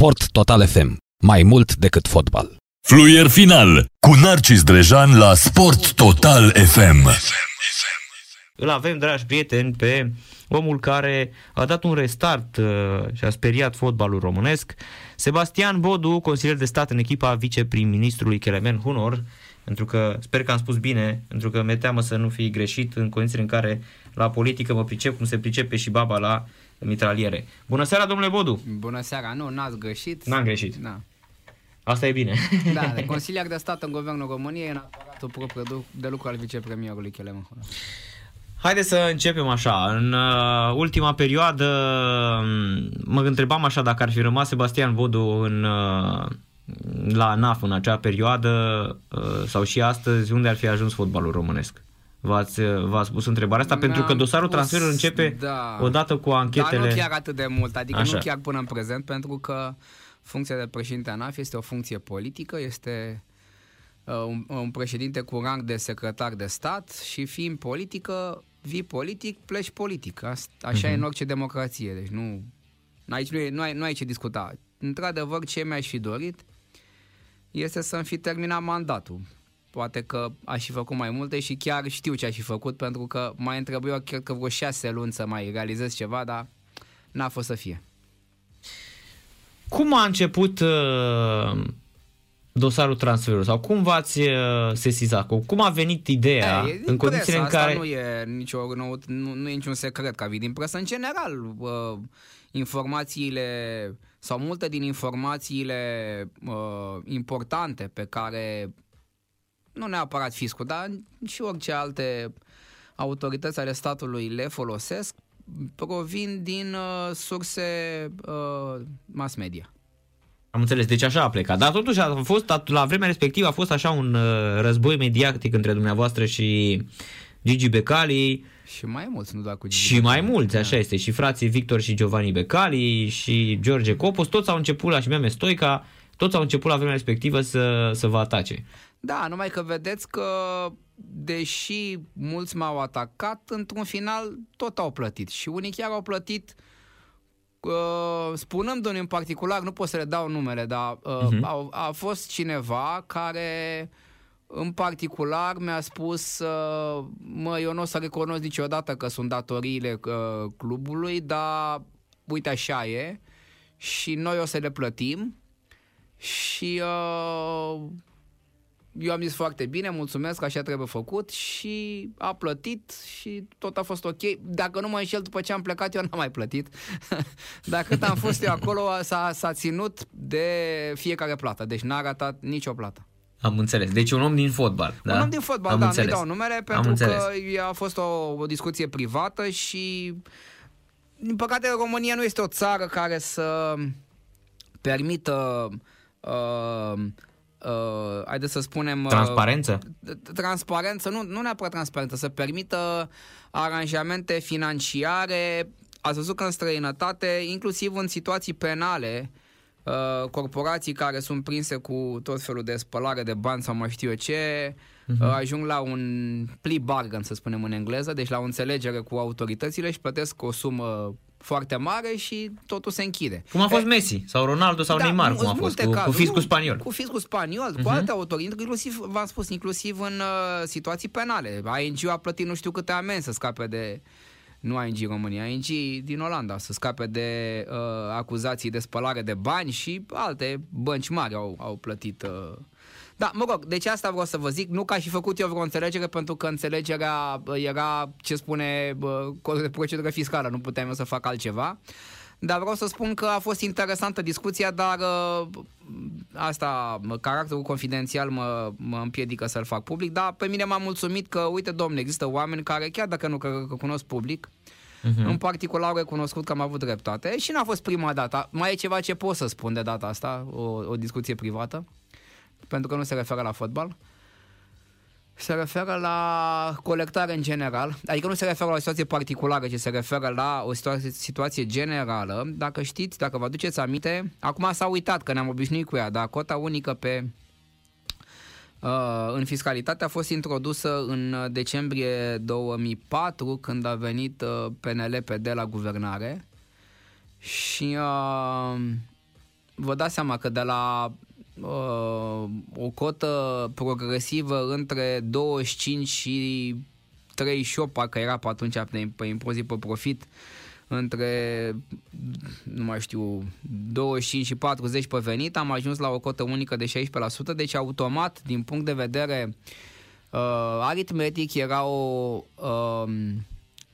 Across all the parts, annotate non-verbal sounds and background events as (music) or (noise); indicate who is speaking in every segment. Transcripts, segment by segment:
Speaker 1: Sport Total FM. Mai mult decât fotbal.
Speaker 2: Fluier final cu Narcis Drejan la Sport Total FM.
Speaker 3: Îl avem, dragi prieteni, pe omul care a dat un restart uh, și a speriat fotbalul românesc. Sebastian Bodu, consilier de stat în echipa viceprim-ministrului Kelemen Hunor, pentru că sper că am spus bine, pentru că mi-e teamă să nu fi greșit în condițiile în care la politică mă pricep cum se pricepe și baba la mitraliere. Bună seara, domnule Bodu!
Speaker 4: Bună seara, nu, n-ați greșit.
Speaker 3: N-am greșit.
Speaker 4: Da.
Speaker 3: Asta e bine. (laughs)
Speaker 4: Da, de (laughs) consilier de stat în Guvernul României în aparatul propriu de lucru al vicepremierului Kelemen Hunor.
Speaker 3: Haideți să începem așa. În uh, ultima perioadă um, mă întrebam așa dacă ar fi rămas Sebastian Bodu în, uh, la ANAF în acea perioadă uh, sau și astăzi, unde ar fi ajuns fotbalul românesc? V-ați, uh, v-ați pus întrebarea asta?
Speaker 4: Mi-am
Speaker 3: pentru că dosarul
Speaker 4: pus,
Speaker 3: transferului începe
Speaker 4: da.
Speaker 3: odată cu anchetele...
Speaker 4: Dar nu chiar atât de mult, adică
Speaker 3: Așa.
Speaker 4: nu chiar până în prezent, pentru că funcția de președinte ANAF este o funcție politică, este uh, un, un președinte cu rang de secretar de stat și fiind politică, vii politic, pleci politic. Asta, așa uh-huh. e în orice democrație, deci nu... Aici nu, e, nu, ai, nu ai ce discuta. Într-adevăr, ce mi-aș fi dorit este să-mi fi terminat mandatul. Poate că aș fi făcut mai multe și chiar știu ce aș fi făcut, pentru că mai îmi trebuia, cred că vreo șase luni să mai realizez ceva, dar n-a fost să fie.
Speaker 3: Cum a început uh, dosarul transferului sau cum v-ați uh, sesizat? Cu- Cum a venit ideea
Speaker 4: E,
Speaker 3: în condițiile în
Speaker 4: asta
Speaker 3: care...
Speaker 4: nu e, nicio, nu, nu, nu e niciun secret ca vii din presă. În general, uh, informațiile sau multe din informațiile uh, importante pe care nu neapărat fiscul, dar și orice alte autorități ale statului le folosesc, provin din uh, surse uh, mass media.
Speaker 3: Am înțeles, deci așa a plecat. Dar totuși a fost, at- la vremea respectivă a fost așa un uh, război mediatic între dumneavoastră și Gigi Becali
Speaker 4: Și mai mulți, nu doar cu Gigi
Speaker 3: și mai
Speaker 4: Becali.
Speaker 3: mulți, așa este, și frații Victor și Giovanni Becali și George Copos, toți au început la și Meme Stoica, toți au început la vremea respectivă să, să vă atace.
Speaker 4: Da, numai că vedeți că deși mulți m-au atacat, într-un final tot au plătit. Și unii chiar au plătit uh, spunându-mi în particular, nu pot să le dau numele, dar uh,
Speaker 3: Mhm.
Speaker 4: uh-huh. a, a fost cineva care în particular mi-a spus uh, mă, eu nu o să recunosc niciodată că sunt datoriile uh, clubului, dar uite așa e și noi o să le plătim și uh, eu am zis foarte bine, mulțumesc, așa trebuie făcut și a plătit și tot a fost ok. Dacă nu mă înșel, după ce am plecat, eu n-am mai plătit. (laughs) Dar cât am fost eu acolo, s-a, s-a ținut de fiecare plată, deci n-a ratat nicio plată.
Speaker 3: Am înțeles. Deci un om din fotbal. Da?
Speaker 4: Un om din fotbal,
Speaker 3: Am
Speaker 4: da,
Speaker 3: înțeles.
Speaker 4: nu-i dau numere,
Speaker 3: Am
Speaker 4: pentru
Speaker 3: înțeles.
Speaker 4: că a fost o, o discuție privată și din păcate România nu este o țară care să permită uh, uh, haideți să spunem uh,
Speaker 3: Transparență?
Speaker 4: transparență, nu, nu neapărat transparență, să permită aranjamente financiare. Ați văzut că în străinătate, inclusiv în situații penale, uh, corporații care sunt prinse cu tot felul de spălare de bani sau mai știu eu ce, uh, ajung la un plea bargain, să spunem în engleză, deci la o înțelegere cu autoritățile și plătesc o sumă foarte mare și totul se închide.
Speaker 3: Cum a fost Messi sau Ronaldo sau Neymar, cum a
Speaker 4: sunt
Speaker 3: fost,
Speaker 4: multe
Speaker 3: cu, cu
Speaker 4: cazuri.
Speaker 3: fiscul
Speaker 4: Nu,
Speaker 3: spaniol.
Speaker 4: Cu fiscul spaniol, cu alte autorități, inclusiv, v-am spus, inclusiv în uh, situații penale. ING a plătit nu știu câte amenzi să scape de nu ING România, ING din Olanda, să scape de uh, acuzații de spălare de bani și alte bănci mari au, au plătit. Uh. Da, mă rog, deci asta vreau să vă zic, nu că aș fi făcut eu vreo înțelegere, pentru că înțelegerea uh, era, ce spune, uh, codul de procedură fiscală, nu puteam eu să fac altceva. Dar vreau să spun că a fost interesantă discuția, dar uh, asta, mă, caracterul confidențial mă, mă împiedică să-l fac public, dar pe mine m-a mulțumit că, uite, domnule, există oameni care, chiar dacă nu cred că cunosc public, uh-huh. în particular au recunoscut că am avut dreptate și n-a fost prima dată. Mai e ceva ce pot să spun de data asta, o, o discuție privată, pentru că nu se referă la fotbal. Se referă la colectare în general, adică nu se referă la o situație particulară, ci se referă la o situație, situație generală. Dacă știți, dacă vă aduceți aminte, acum s-a uitat că ne-am obișnuit cu ea, dar cota unică pe uh, în fiscalitate a fost introdusă în decembrie 2004 când a venit uh, PNL-PD la guvernare și uh, vă dați seama că de la uh, o cotă progresivă între 25 și 38, parcă era pe atunci pe, pe impozit pe profit, între, nu mai știu, 25 și 40 pe venit, am ajuns la o cotă unică de 16%, deci automat, din punct de vedere uh, aritmetic, era o uh,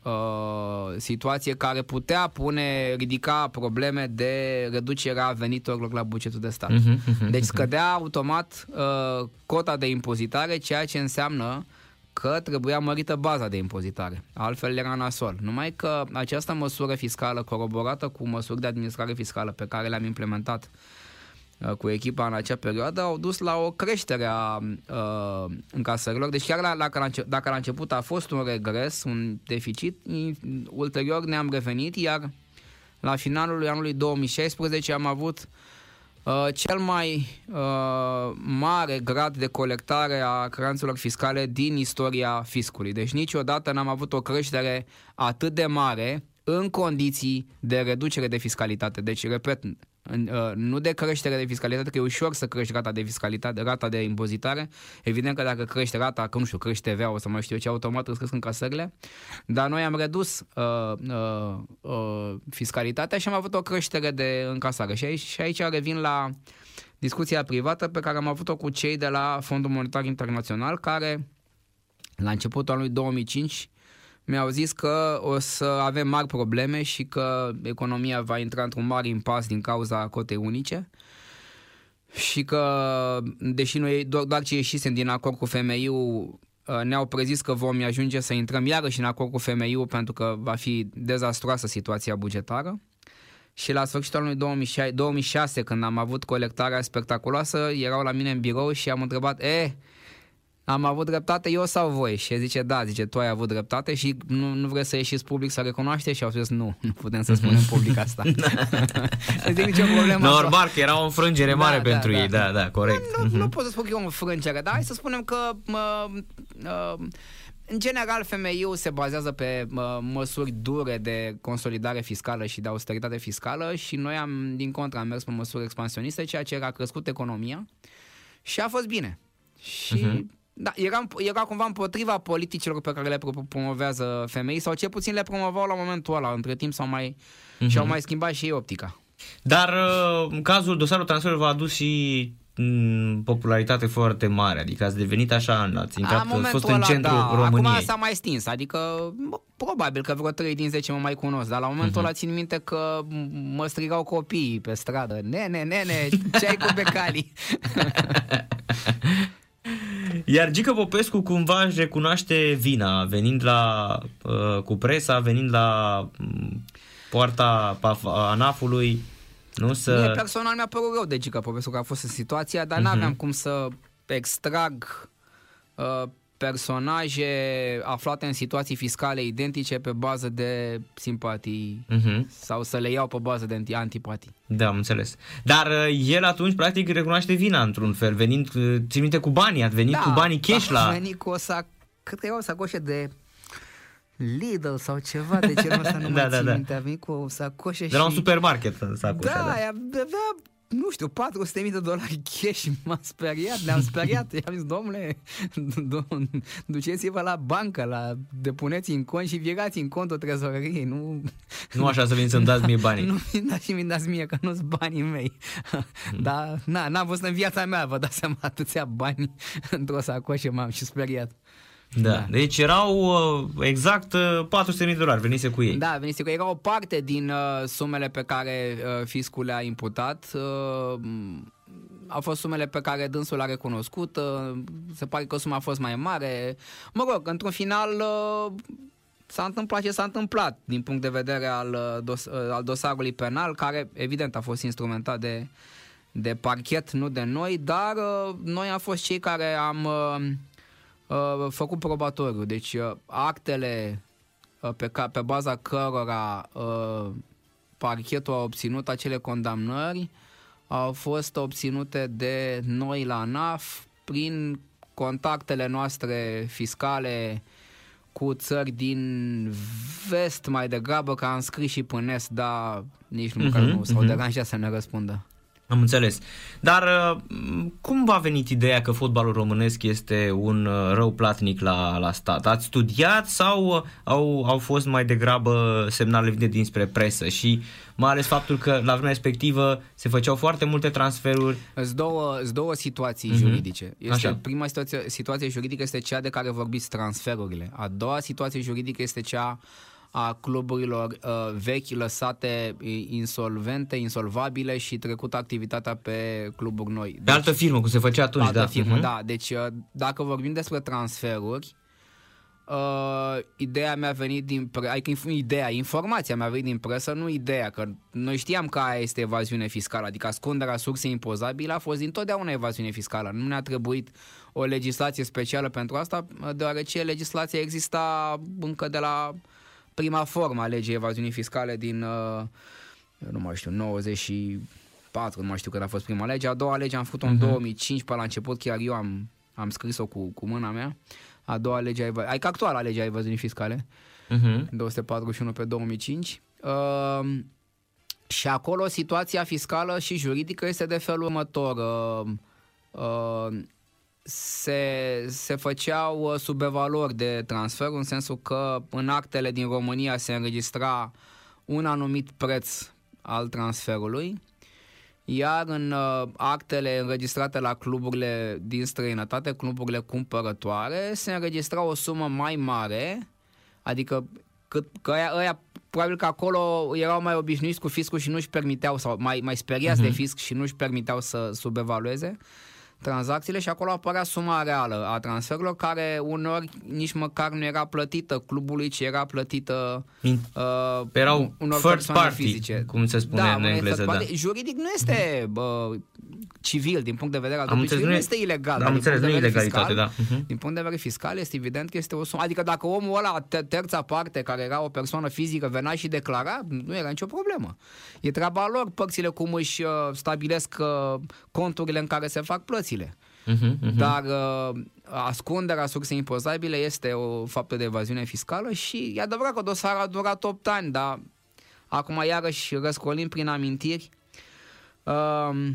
Speaker 4: uh, situație care putea pune, ridica probleme de reducerea veniturilor la bugetul de stat. Uh-huh, uh-huh, deci scădea automat uh, cota de impozitare, ceea ce înseamnă că trebuia mărită baza de impozitare. Altfel era nasol. Numai că această măsură fiscală coroborată cu măsuri de administrare fiscală pe care le-am implementat uh, cu echipa în acea perioadă au dus la o creștere a uh, încasărilor. Deci chiar la, la, dacă la început a fost un regres, un deficit, ulterior ne-am revenit, iar la finalul anului 2016 am avut uh, Uh, cel mai uh, mare grad de colectare a creanțelor fiscale din istoria fiscului. Deci niciodată n-am avut o creștere atât de mare în condiții de reducere de fiscalitate. Deci, repet, Uh, nu de creștere de fiscalitate, că e ușor să crești rata de fiscalitate, rata de impozitare. Evident că dacă crește rata, că nu știu, crește TVA, o să mai știu eu ce, automat îți cresc încasările. Dar noi am redus uh, uh, uh, fiscalitatea și am avut o creștere de încasare. Și aici, și aici revin la discuția privată pe care am avut-o cu cei de la Fondul Monetar Internațional, care la începutul anului 2005 mi-au zis că o să avem mari probleme și că economia va intra într-un mare impas din cauza cotei unice și că, deși noi doar, doar ce ieșisem din acord cu FMI-ul, uh, ne-au prezis că vom ajunge să intrăm iarăși în acord cu FMI-ul pentru că va fi dezastroasă situația bugetară. Și la sfârșitul anului 2006, 2006, când am avut colectarea spectaculoasă, erau la mine în birou și am întrebat, e, eh, am avut dreptate eu sau voi? Și zice, da, zice, tu ai avut dreptate și nu, nu vreți să ieșiți public să recunoaște? Și au spus, nu, nu putem să spunem public asta. (laughs)
Speaker 3: Zic, nicio problemă. Normal că era o înfrângere da, mare da, pentru da, ei, da, da, corect.
Speaker 4: Nu, nu, uh-huh. nu pot să spun că e o înfrângere, dar hai să spunem că mă, uh, în general, FMI-ul se bazează pe mă, măsuri dure de consolidare fiscală și de austeritate fiscală și noi am, din contră, am mers pe măsuri expansioniste, ceea ce a crescut economia și a fost bine. Și uh-huh da, era, era cumva împotriva politicilor pe care le promovează femei sau ce puțin le promovau la momentul ăla. Între timp s-au mai, uh-huh. și-au mai schimbat și ei optica.
Speaker 3: Dar uh, în cazul dosarul transferului v-a adus și mm, popularitate foarte mare, adică ați devenit așa, ați intrat, a fost în centrul da, României.
Speaker 4: Acum s-a mai stins, adică probabil că vreo 3 din 10 mă mai cunosc, dar la momentul uh-huh. ăla țin minte că mă strigau copiii pe stradă, nene, nene, ce ai cu becali? (laughs)
Speaker 3: Iar Gică Popescu cumva își recunoaște vina, venind la, uh, cu presa, venind la um, poarta ANAF-ului, nu să...
Speaker 4: Mie personal mi-a părut rău de Gică Popescu că a fost în situația, dar uh-huh. n-aveam cum să extrag uh, personaje aflate în situații fiscale identice pe bază de simpatii uh-huh. sau să le iau pe bază de antipatii.
Speaker 3: Da, am înțeles. Dar uh, el atunci practic recunoaște vina într-un fel, venind, uh, ții minte, cu banii, a venit da, cu banii cash da, la...
Speaker 4: a venit cu o sac, cred că era o sacoșă de Lidl sau ceva, de ce nu ăsta nu (laughs) da, mai da, da. minte, a venit cu o sacoșă de
Speaker 3: și... De la un supermarket sacoșa,
Speaker 4: da. da. avea nu știu, 400.000 de dolari cash m-a speriat, ne-am speriat. I-am zis, domnule, duceți-vă la bancă, la depuneți în cont și virați în contul trezoreriei. Nu,
Speaker 3: nu așa să vin să-mi dați mie banii. (laughs)
Speaker 4: Nu da și mi dați mie, că nu-s banii mei. Mm. Dar na, n-am văzut în viața mea, vă dați seama, atâția bani într-o sacoșă m-am și speriat.
Speaker 3: Da. da. Deci erau uh, exact 400.000 de dolari, venise cu ei.
Speaker 4: Da, venise cu ei. Era o parte din uh, sumele pe care uh, fiscul le-a imputat. Uh, au fost sumele pe care dânsul a recunoscut. Uh, se pare că suma a fost mai mare. Mă rog, într-un final... Uh, s-a întâmplat ce s-a întâmplat din punct de vedere al, uh, dos, uh, al dosarului penal, care evident a fost instrumentat de, de parchet, nu de noi, dar uh, noi am fost cei care am uh, uh, făcut probatoriu. Deci uh, actele uh, pe, ca, pe baza cărora uh, parchetul a obținut acele condamnări au fost obținute de noi la NAF prin contactele noastre fiscale cu țări din vest mai degrabă, că am scris și până est, dar nici nu, uh-huh, nu s-au uh-huh. deranjat să ne răspundă.
Speaker 3: Am înțeles. Dar uh, cum v-a venit ideea că fotbalul românesc este un uh, rău platnic la, la stat? Ați studiat sau uh, au, au fost mai degrabă semnale venite dinspre presă și mai ales faptul că la vremea respectivă se făceau foarte multe transferuri?
Speaker 4: Sunt două, sunt două situații uh-huh. juridice. Este,
Speaker 3: Așa.
Speaker 4: prima situație, situație juridică este cea de care vorbiți, transferurile. A doua situație juridică este cea a cluburilor uh, vechi lăsate i- insolvente, insolvabile și trecut activitatea pe cluburi noi.
Speaker 3: Pe altă firmă, cum se făcea atunci,
Speaker 4: altă
Speaker 3: da.
Speaker 4: firmă,
Speaker 3: Mhm.
Speaker 4: da. Deci, uh, dacă vorbim despre transferuri, uh, ideea mi-a venit din pre- adică inf- ideea, informația mi-a venit din presă, nu ideea, că noi știam că aia este evaziune fiscală, adică ascunderea sursei impozabile a fost dintotdeauna evaziune fiscală. Nu ne-a trebuit o legislație specială pentru asta, deoarece legislația exista încă de la prima formă a legii evaziunii fiscale din, uh, eu nu mai știu, 94, nu mai știu când a fost prima lege. A doua lege am făcut-o în 2005, pe la început chiar eu am, am scris-o cu, cu mâna mea. A doua lege, a eva- adică actuala lege a evaziunii fiscale,
Speaker 3: Mhm.
Speaker 4: 241 pe 2005. Uh, și acolo situația fiscală și juridică este de felul următor. Uh, uh, se, se făceau uh, subevaluări de transfer, în sensul că în actele din România se înregistra un anumit preț al transferului, iar în uh, actele înregistrate la cluburile din străinătate, cluburile cumpărătoare, se înregistra o sumă mai mare, adică cât, că ăia, ăia probabil că acolo erau mai obișnuiți cu fiscul și nu-și permiteau, sau mai, mai speriați uh-huh. de fisc și nu-și permiteau să subevalueze tranzacțiile și acolo apărea suma reală a transferurilor care uneori nici măcar nu era plătită clubului, ci era plătită
Speaker 3: In-
Speaker 4: uh,
Speaker 3: Erau
Speaker 4: unor
Speaker 3: third
Speaker 4: persoane
Speaker 3: party,
Speaker 4: fizice.
Speaker 3: cum se spune
Speaker 4: da,
Speaker 3: în
Speaker 4: unei
Speaker 3: engleză,
Speaker 4: third
Speaker 3: da.
Speaker 4: party. Juridic nu este bă, civil din punct de vedere al
Speaker 3: Am
Speaker 4: dreptului
Speaker 3: înțeles,
Speaker 4: civil,
Speaker 3: nu
Speaker 4: nu
Speaker 3: e-
Speaker 4: este ilegal.
Speaker 3: am
Speaker 4: dar din
Speaker 3: înțeles,
Speaker 4: punct de
Speaker 3: nu e
Speaker 4: vedere
Speaker 3: ilegalitate,
Speaker 4: fiscal,
Speaker 3: da. Mhm.
Speaker 4: Din punct de vedere fiscal este evident că este o sumă. Adică dacă omul ăla, te- terța parte, care era o persoană fizică, venea și declara, nu era nicio problemă. E treaba lor, părțile cum își uh, stabilesc uh, conturile în care se fac plățile.
Speaker 3: Mhm, mhm.
Speaker 4: Dar uh, ascunderea sursei impozabile este o faptă de evaziune fiscală și e adevărat că dosarul a durat 8 ani, dar acum iarăși răscolim prin amintiri. Uh,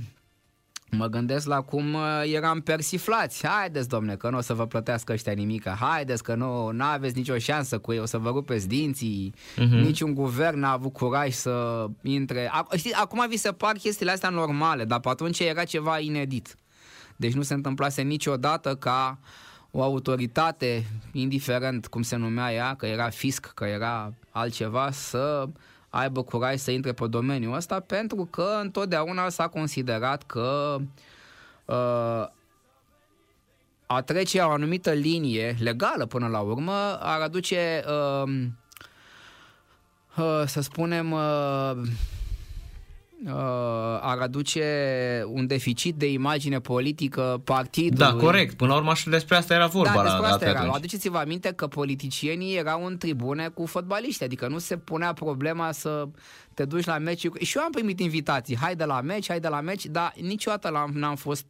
Speaker 4: mă gândesc la cum uh, eram persiflați. Haideți, domne, că nu o să vă plătească ăștia nimic. Haideți că nu aveți nicio șansă cu ei, o să vă rupeți dinții.
Speaker 3: Mhm.
Speaker 4: Niciun guvern n-a avut curaj să intre. Ac- știi, acum vi se par chestiile astea normale, dar pe atunci era ceva inedit. Deci nu se întâmplase niciodată ca o autoritate, indiferent cum se numea ea, că era fisc, că era altceva, să aibă curaj să intre pe domeniul ăsta, pentru că întotdeauna s-a considerat că uh, a trece o anumită linie legală până la urmă ar aduce, uh, uh, să spunem, uh, uh, ar aduce un deficit de imagine politică partidului.
Speaker 3: Da, corect. Până la urmă și despre asta era vorba
Speaker 4: Da,
Speaker 3: la,
Speaker 4: despre
Speaker 3: la
Speaker 4: asta
Speaker 3: pe
Speaker 4: era.
Speaker 3: atunci.
Speaker 4: Aduceți-vă aminte că politicienii erau în tribune cu fotbaliști, adică nu se punea problema să te duci la meci. Și eu am primit invitații, hai de la meci, hai de la meci, dar niciodată l-am, n-am fost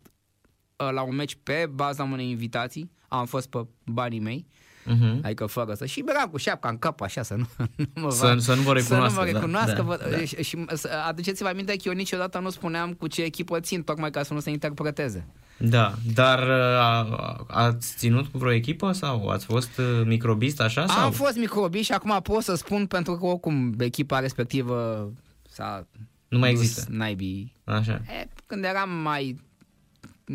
Speaker 4: uh, la un meci pe baza unei invitații, am fost pe banii mei,
Speaker 3: Mhm.
Speaker 4: adică fără să... Și beream cu șapca în cap așa să nu, (laughs) nu mă
Speaker 3: Să-
Speaker 4: va-
Speaker 3: să nu vă
Speaker 4: Să nu
Speaker 3: recunoască,
Speaker 4: mă
Speaker 3: da,
Speaker 4: recunoască.
Speaker 3: da,
Speaker 4: vă,
Speaker 3: da.
Speaker 4: Și, și să- aduceți-vă aminte că eu niciodată nu spuneam cu ce echipă țin, tocmai ca să nu se interpreteze.
Speaker 3: Da, dar uh, a, ați ținut cu vreo echipă sau ați fost uh, microbist așa? Sau?
Speaker 4: Am fost microbi și acum pot să spun pentru că oricum echipa respectivă s-a
Speaker 3: Nu mai
Speaker 4: dus
Speaker 3: există.
Speaker 4: naibii.
Speaker 3: Așa.
Speaker 4: E, când eram mai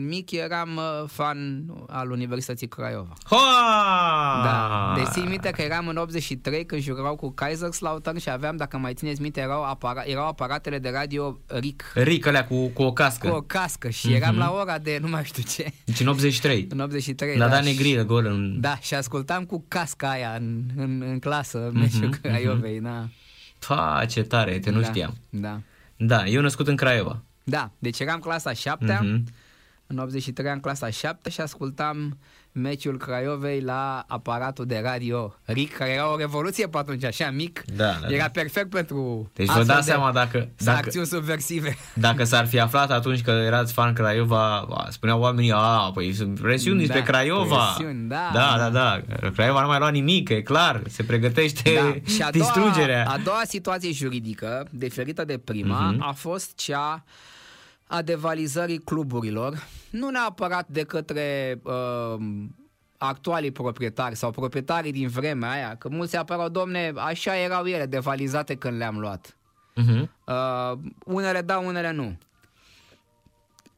Speaker 4: mic eram uh, fan al Universității Craiova.
Speaker 3: Hoa!
Speaker 4: Da. Deci țin minte că eram în 83 când jucau cu Kaiserslautern și aveam, dacă mai țineți minte, erau, apara- erau aparatele de radio RIC
Speaker 3: Ric alea cu, cu o cască.
Speaker 4: cu o cască și eram la ora de nu mai știu ce,
Speaker 3: Deci în 83.
Speaker 4: în 83.
Speaker 3: L-a
Speaker 4: da,
Speaker 3: dat
Speaker 4: și-
Speaker 3: negrilă gol în...
Speaker 4: Da, și ascultam cu casca aia în, în, în clasă,
Speaker 3: Mhm,
Speaker 4: meciul Craiovei, da.
Speaker 3: Pa, ce tare, te nu
Speaker 4: da,
Speaker 3: știam.
Speaker 4: Da.
Speaker 3: Da, eu născut în Craiova.
Speaker 4: Da, deci eram clasa 7
Speaker 3: Mhm.
Speaker 4: În 83 am clasa 7 și ascultam meciul Craiovei la aparatul de radio RIC, care era o revoluție pe atunci, așa mic.
Speaker 3: Da, da,
Speaker 4: Era
Speaker 3: da.
Speaker 4: perfect pentru
Speaker 3: Deci vă
Speaker 4: astfel
Speaker 3: dați
Speaker 4: de
Speaker 3: seama dacă, dacă,
Speaker 4: acțiuni subversive.
Speaker 3: dacă s-ar fi aflat atunci că erați fan Craiova, a, spuneau oamenii, a, păi sunt presiuni despre
Speaker 4: Da,
Speaker 3: Craiova.
Speaker 4: presiuni, da.
Speaker 3: Da, da, da. Craiova nu mai lua nimic, e clar, se pregătește
Speaker 4: Da. (laughs) Și a doua,
Speaker 3: distrugerea.
Speaker 4: a doua situație juridică, diferită de prima,
Speaker 3: Mhm.
Speaker 4: a fost cea a devalizării cluburilor, nu neapărat de către uh, actualii proprietari sau proprietarii din vremea aia, că mulți se apărau, domne, așa erau ele devalizate când le-am luat. Uh-huh. Uh, unele da, unele nu.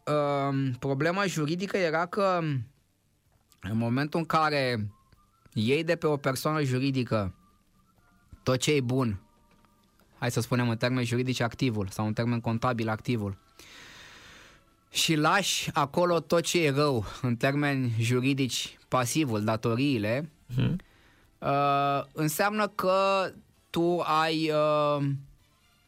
Speaker 4: Uh, problema juridică era că în momentul în care iei de pe o persoană juridică tot ce e bun, hai să spunem în termeni juridici activul sau în termen contabil activul, și lași acolo tot ce e rău în termeni juridici pasivul, datoriile, uh-huh. uh, înseamnă că tu ai uh,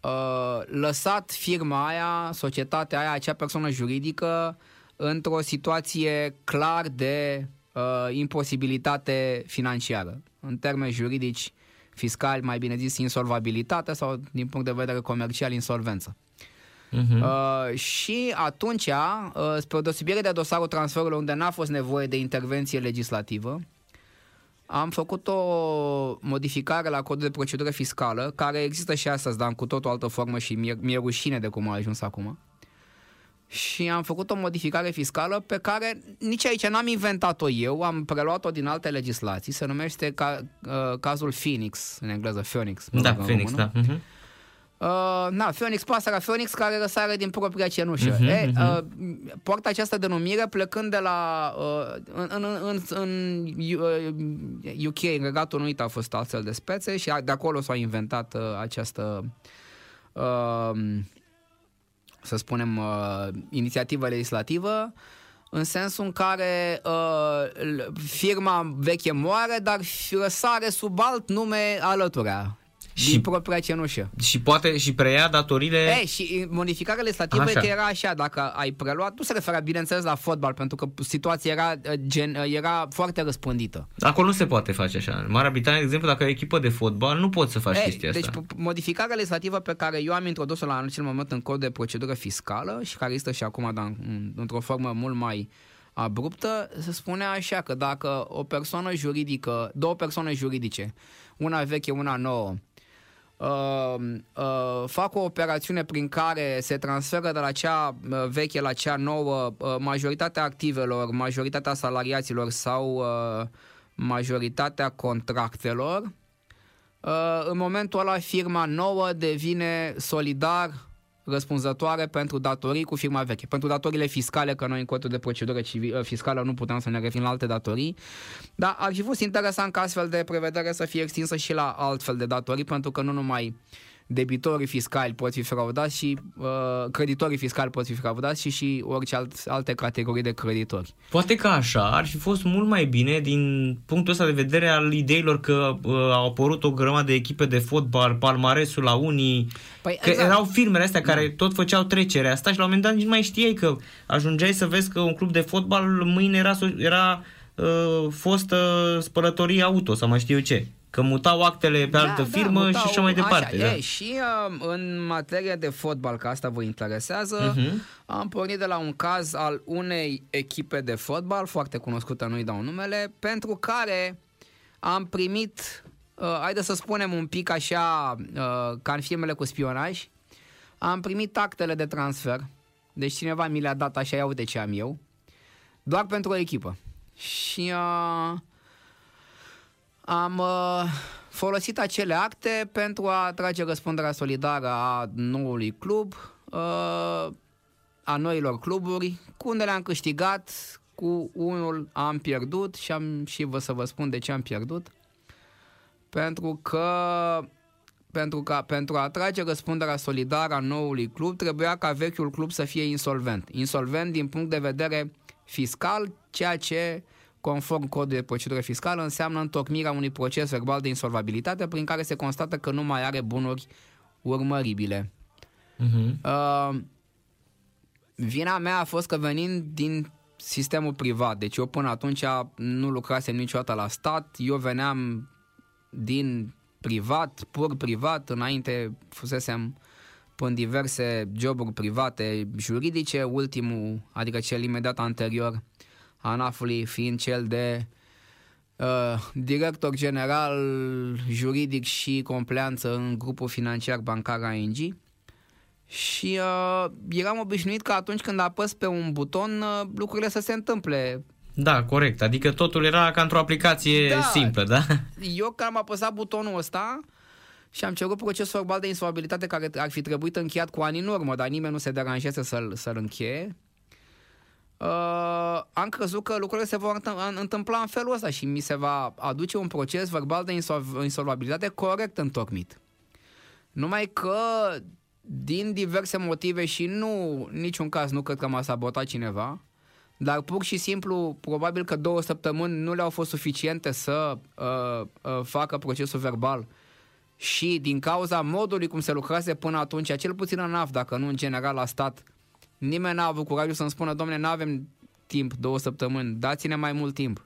Speaker 4: uh, lăsat firma aia, societatea aia, acea persoană juridică într-o situație clar de uh, imposibilitate financiară. În termeni juridici fiscali, mai bine zis, insolvabilitate sau, din punct de vedere comercial, insolvență. Uh-huh. Uh, și atunci, uh, spre o deosebire de dosarul transferului unde n-a fost nevoie de intervenție legislativă, am făcut o modificare la codul de procedură fiscală, care există și astăzi, dar cu tot o altă formă și mi-e, mi-e rușine de cum a ajuns acum. Și am făcut o modificare fiscală pe care nici aici n-am inventat-o eu, am preluat-o din alte legislații, se numește ca, uh, cazul Phoenix, în engleză Phoenix.
Speaker 3: Da, Phoenix, română. da. Uh-huh.
Speaker 4: Uh, na, Phoenix, pasăra Phoenix care răsare din propria cenușă. Uh-huh, e, uh, poartă această denumire plecând de la uh, în, în, în, în UK, în Regatul Unit a fost altfel de spețe și de acolo s-a inventat uh, această uh, să spunem uh, inițiativă legislativă în sensul în care uh, firma veche moare, dar răsare sub alt nume alăturea și, din propria cenușă.
Speaker 3: Și poate și preia datorile...
Speaker 4: E, și modificarea legislativă așa. era așa, dacă ai preluat, nu se referă bineînțeles la fotbal, pentru că situația era, uh, gen, uh, era foarte răspândită.
Speaker 3: Acolo nu se poate face așa. În Marea Britanie, de exemplu, dacă ai echipă de fotbal, nu poți să faci e, chestia
Speaker 4: deci,
Speaker 3: asta.
Speaker 4: Deci modificarea legislativă pe care eu am introdus-o la acel moment în cod de procedură fiscală și care este și acum dar, într-o formă mult mai abruptă, se spune așa că dacă o persoană juridică, două persoane juridice, una veche, una nouă, uh, uh, fac o operațiune prin care se transferă de la cea uh, veche la cea nouă uh, majoritatea activelor, majoritatea salariaților sau uh, majoritatea contractelor, uh, în momentul ăla firma nouă devine solidar răspunzătoare pentru datorii cu firma veche. Pentru datoriile fiscale, că noi în codul de procedură civil, fiscală nu putem să ne referim la alte datorii, dar ar fi fost interesant ca astfel de prevedere să fie extinsă și la altfel de datorii, pentru că nu numai debitorii fiscali pot fi fraudați și uh, creditorii fiscali pot fi fraudați și și orice alt, alte categorii de creditori.
Speaker 3: Poate că așa ar fi fost mult mai bine din punctul ăsta de vedere al ideilor că uh, au apărut o grămadă de echipe de fotbal, palmaresul la unii, păi, că exact. erau firmele astea care da. tot făceau trecerea asta și la un moment dat nici nu mai știai că ajungeai să vezi că un club de fotbal mâine era, era uh, fostă spălătorie auto sau mai știu eu ce că mutau actele pe da, altă da, firmă mutau, și așa mai departe. Așa,
Speaker 4: da. e, și uh, în materie de fotbal, că asta vă interesează, uh-huh. am pornit de la un caz al unei echipe de fotbal, foarte cunoscută, nu-i dau numele, pentru care am primit, uh, haideți să spunem un pic așa, uh, ca în filmele cu spionaj, am primit actele de transfer, deci cineva mi le-a dat așa, iau de ce am eu, doar pentru o echipă. Și... Uh, am uh, folosit acele acte pentru a trage răspunderea solidară a noului club, uh, a noilor cluburi, cu unele am câștigat, cu unul am pierdut și am și vă să vă spun de ce am pierdut. Pentru că pentru, că, pentru a atrage răspunderea solidară a noului club, trebuia ca vechiul club să fie insolvent. Insolvent din punct de vedere fiscal, ceea ce uh, conform codului de procedură fiscală, înseamnă întocmirea unui proces verbal de insolvabilitate prin care se constată că nu mai are bunuri urmăribile. Uh-huh. Uh, vina mea a fost că venind din sistemul privat, deci eu până atunci nu lucrasem niciodată la stat, eu veneam din privat, pur privat, înainte fusesem în diverse joburi private juridice, ultimul, adică cel imediat anterior, ANAF-ului fiind cel de uh, director general juridic și compleanță în grupul financiar bancar ING Și uh, eram obișnuit că atunci când apăs pe un buton, uh, lucrurile să se întâmple.
Speaker 3: Da, corect. Adică totul era ca într-o aplicație
Speaker 4: Da.
Speaker 3: simplă, da?
Speaker 4: Eu când am apăsat butonul ăsta și am cerut procesul verbal de insolvabilitate care ar fi trebuit încheiat cu ani în urmă, dar nimeni nu se deranjeze să-l, să-l încheie, uh, am crezut că lucrurile se vor întâ- întâmpla în felul ăsta și mi se va aduce un proces verbal de insol- insolvabilitate corect întocmit. Numai că din diverse motive și nu, niciun caz nu cred că m-a sabotat cineva, dar pur și simplu, probabil că două săptămâni nu le-au fost suficiente să uh, uh, facă procesul verbal și din cauza modului cum se lucrase până atunci, cel puțin în AF, dacă nu în general la stat, nimeni n-a avut curajul să-mi spună, domne, nu avem timp, două săptămâni, dați-ne mai mult timp.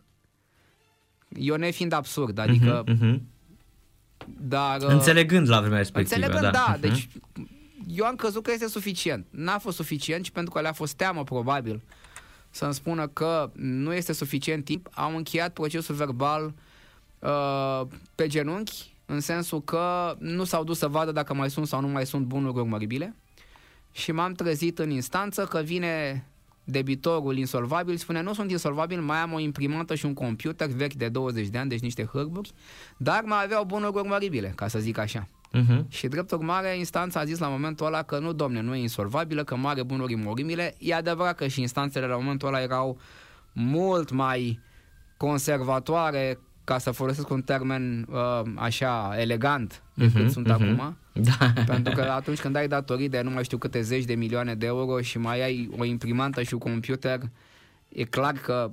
Speaker 4: Eu nefiind absurd, adică,
Speaker 3: Mhm.
Speaker 4: dar... uh,
Speaker 3: Înțelegând la vremea respectivă,
Speaker 4: Înțelegând, da,
Speaker 3: Mhm.
Speaker 4: deci eu am crezut că este suficient. N-a fost suficient și pentru că le-a fost teamă, probabil, să-mi spună că nu este suficient timp, am încheiat procesul verbal uh, pe genunchi, în sensul că nu s-au dus să vadă dacă mai sunt sau nu mai sunt bunuri urmăribile și m-am trezit în instanță că vine debitorul insolvabil, spune nu sunt insolvabil, mai am o imprimantă și un computer vechi de 20 de ani, deci niște hârburi, dar mai aveau bunuri urmăribile, ca să zic așa.
Speaker 3: Mhm.
Speaker 4: Și drept urmare, instanța a zis la momentul ăla că nu, domne, nu e insolvabilă, că mare bunuri imorimile. E adevărat că și instanțele la momentul ăla erau mult mai conservatoare, ca să folosesc un termen uh, așa elegant decât
Speaker 3: Mhm,
Speaker 4: sunt
Speaker 3: mhm.
Speaker 4: acum.
Speaker 3: Da.
Speaker 4: Pentru că atunci când ai datorii de nu mai știu câte zeci de milioane de euro și mai ai o imprimantă și un computer, e clar că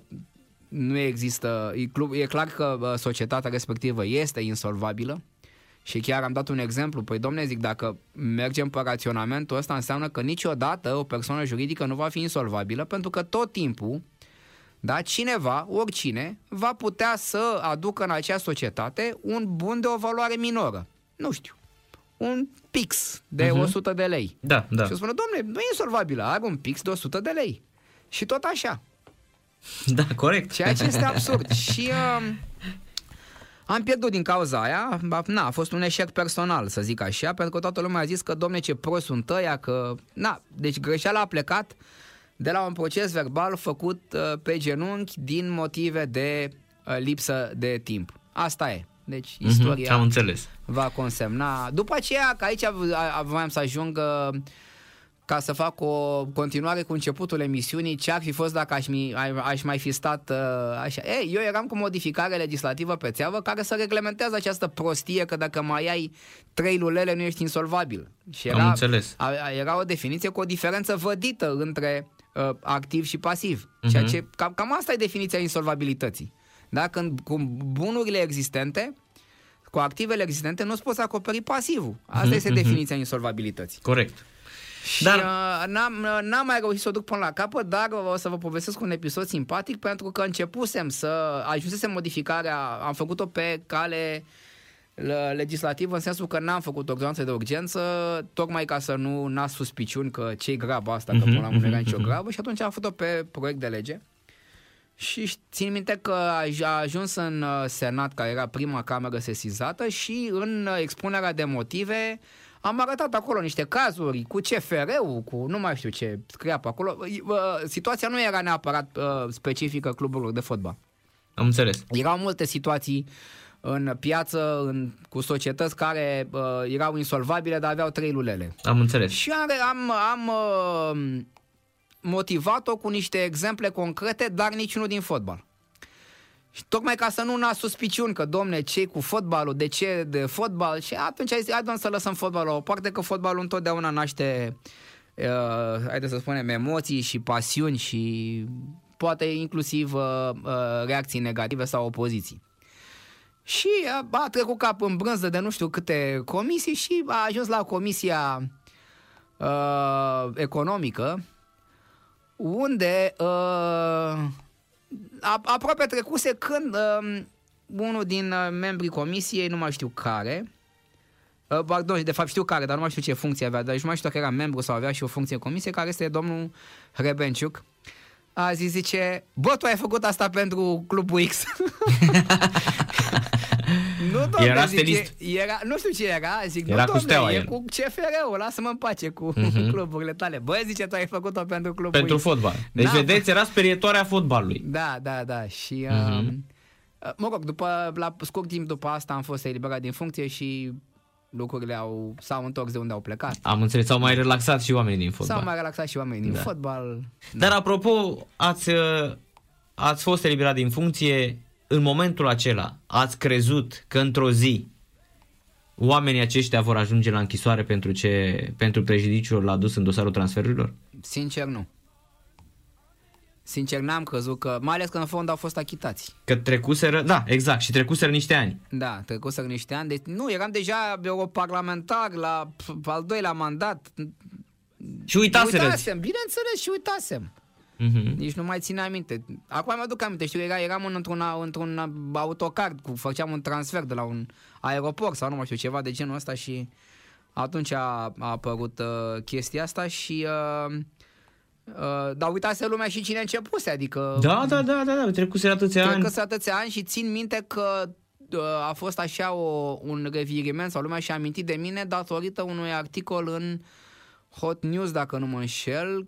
Speaker 4: nu există, e, club, e clar că uh, societatea respectivă este insolvabilă și chiar am dat un exemplu, păi domne zic, dacă mergem pe raționamentul ăsta înseamnă că niciodată o persoană juridică nu va fi insolvabilă pentru că tot timpul da, cineva, oricine, va putea să aducă în acea societate un bun de o valoare minoră. Nu știu, un pix de
Speaker 3: Mhm.
Speaker 4: 100 de lei.
Speaker 3: Da, da.
Speaker 4: Și o spune, domne, nu e insolvabilă, are un pix de 100 de lei. Și tot așa. (laughs)
Speaker 3: Da, corect.
Speaker 4: Ceea ce este absurd. (laughs) și uh, am pierdut din cauza aia. Ba, Na, a fost un eșec personal, să zic așa, pentru că toată lumea a zis că, domne, ce prost sunt ăia, că... Na, deci greșeala a plecat de la un proces verbal făcut uh, pe genunchi din motive de uh, lipsă de timp. Asta e. Deci
Speaker 3: Mhm,
Speaker 4: istoria
Speaker 3: Am înțeles.
Speaker 4: va consemna. După aceea, că aici a- a- voiam să ajung uh, ca să fac o continuare cu începutul emisiunii, ce ar fi fost dacă aș, mi, a- aș mai fi stat uh, așa. Ei, eu eram cu modificare legislativă pe țeavă care să reglementează această prostie că dacă mai ai trei lulele nu ești insolvabil. Și
Speaker 3: Am înțeles.
Speaker 4: a, a, era o definiție cu o diferență vădită între uh, activ și pasiv. Ceea ce, cam, cam asta e definiția insolvabilității. Da? Când cu bunurile existente, cu activele existente, nu-ți poți acoperi pasivul. Asta este definiția insolvabilității.
Speaker 3: Corect.
Speaker 4: Și
Speaker 3: Dar-
Speaker 4: uh, n-am, n-am mai reușit să o duc până la capăt, dar o să vă povestesc un episod simpatic pentru că începusem să ajunsesem modificarea, am făcut-o pe cale l- legislativă în sensul că n-am făcut ordonanță de urgență tocmai ca să nu nasc suspiciuni că ce-i grabă asta, că până la urmă nu era nicio grabă și atunci am făcut-o pe proiect de lege și țin minte că a a ajuns în uh, Senat, care era prima cameră sesizată și în uh, expunerea de motive am arătat acolo niște cazuri cu CFR-ul, cu nu mai știu ce scria pe acolo. Uh, Situația nu era neapărat uh, specifică cluburilor de fotbal.
Speaker 3: Am înțeles.
Speaker 4: Erau multe situații în piață în, cu societăți care uh, erau insolvabile, dar aveau trei lulele.
Speaker 3: Am înțeles.
Speaker 4: Și am, am, am uh, motivat-o cu niște exemple concrete, dar niciunul din fotbal. Și tocmai ca să nu nasc suspiciuni că, domne, ce cu fotbalul, de ce de fotbal? Și atunci ai zis, hai domn, să lăsăm fotbalul la o parte, că fotbalul întotdeauna naște, uh, haideți să spunem, emoții și pasiuni și poate inclusiv uh, uh, reacții negative sau opoziții. Și uh, a trecut cap în brânză de nu știu câte comisii și a ajuns la comisia uh, economică, unde uh, a, aproape trecuse când uh, unul din uh, membrii comisiei, nu mai știu care, uh, pardon, de fapt știu care, dar nu mai știu ce funcție avea, dar nici nu mai știu dacă era membru sau avea și o funcție în comisie, care este domnul Hrebenciuc, a zis, zice, bă, tu ai făcut asta pentru Clubul X. (laughs) nu domnule,
Speaker 3: Era
Speaker 4: zic,
Speaker 3: stilist.
Speaker 4: e- Era, nu știu ce era, zic,
Speaker 3: Era
Speaker 4: nu,
Speaker 3: cu
Speaker 4: domnule,
Speaker 3: steaua
Speaker 4: e
Speaker 3: el.
Speaker 4: cu CFR-ul, lasă-mă în pace cu
Speaker 3: Mhm. (laughs)
Speaker 4: cluburile tale. Băi, zice, tu ai făcut-o pentru clubul
Speaker 3: Pentru
Speaker 4: X.
Speaker 3: fotbal. Deci,
Speaker 4: Da,
Speaker 3: vedeți, era sperietoarea fotbalului.
Speaker 4: Da, da, da. Și,
Speaker 3: Mhm.
Speaker 4: uh, mă rog, după, la scurt timp după asta am fost eliberat din funcție și lucrurile au, s-au întors de unde au plecat.
Speaker 3: Am înțeles, s-au mai relaxat și oamenii din fotbal.
Speaker 4: S-au mai relaxat și oamenii din
Speaker 3: Da.
Speaker 4: fotbal.
Speaker 3: Dar apropo, ați, uh, ați fost eliberat din funcție, în momentul acela ați crezut că într-o zi oamenii aceștia vor ajunge la închisoare pentru, ce, pentru prejudiciul adus în dosarul transferurilor?
Speaker 4: Sincer, nu. Sincer, n-am crezut că, mai ales că în fond au fost achitați.
Speaker 3: Că trecuseră, da, exact, și trecuseră niște ani.
Speaker 4: Da, trecuseră niște ani. Deci, nu, eram deja europarlamentar la p- al doilea mandat.
Speaker 3: Și uitaseră
Speaker 4: Uitasem, bineînțeles, și uitasem.
Speaker 3: Mm-hmm.
Speaker 4: Nici nu mai țin aminte. Acum mi-aduc aminte, știu, era, eram în- într-un, într-un autocar, cu, făceam un transfer de la un aeroport sau nu mai știu, ceva de genul ăsta și atunci a, a apărut uh, chestia asta și... Uh, uh, dar uitase lumea și cine începuse, adică...
Speaker 3: Da, da, da, da, da, trecuseră atâția
Speaker 4: Cred
Speaker 3: ani.
Speaker 4: că sunt atâția ani și țin minte că uh, a fost așa o, un reviriment sau lumea și-a amintit de mine datorită unui articol în Hot News, dacă nu mă înșel.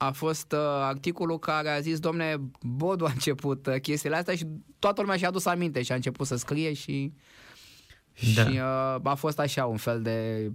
Speaker 4: A fost uh, articolul care a zis, domne, Bodu a început uh, chestiile astea și toată lumea și-a adus aminte și a început să scrie și,
Speaker 3: Da.
Speaker 4: și uh, a fost așa un fel de...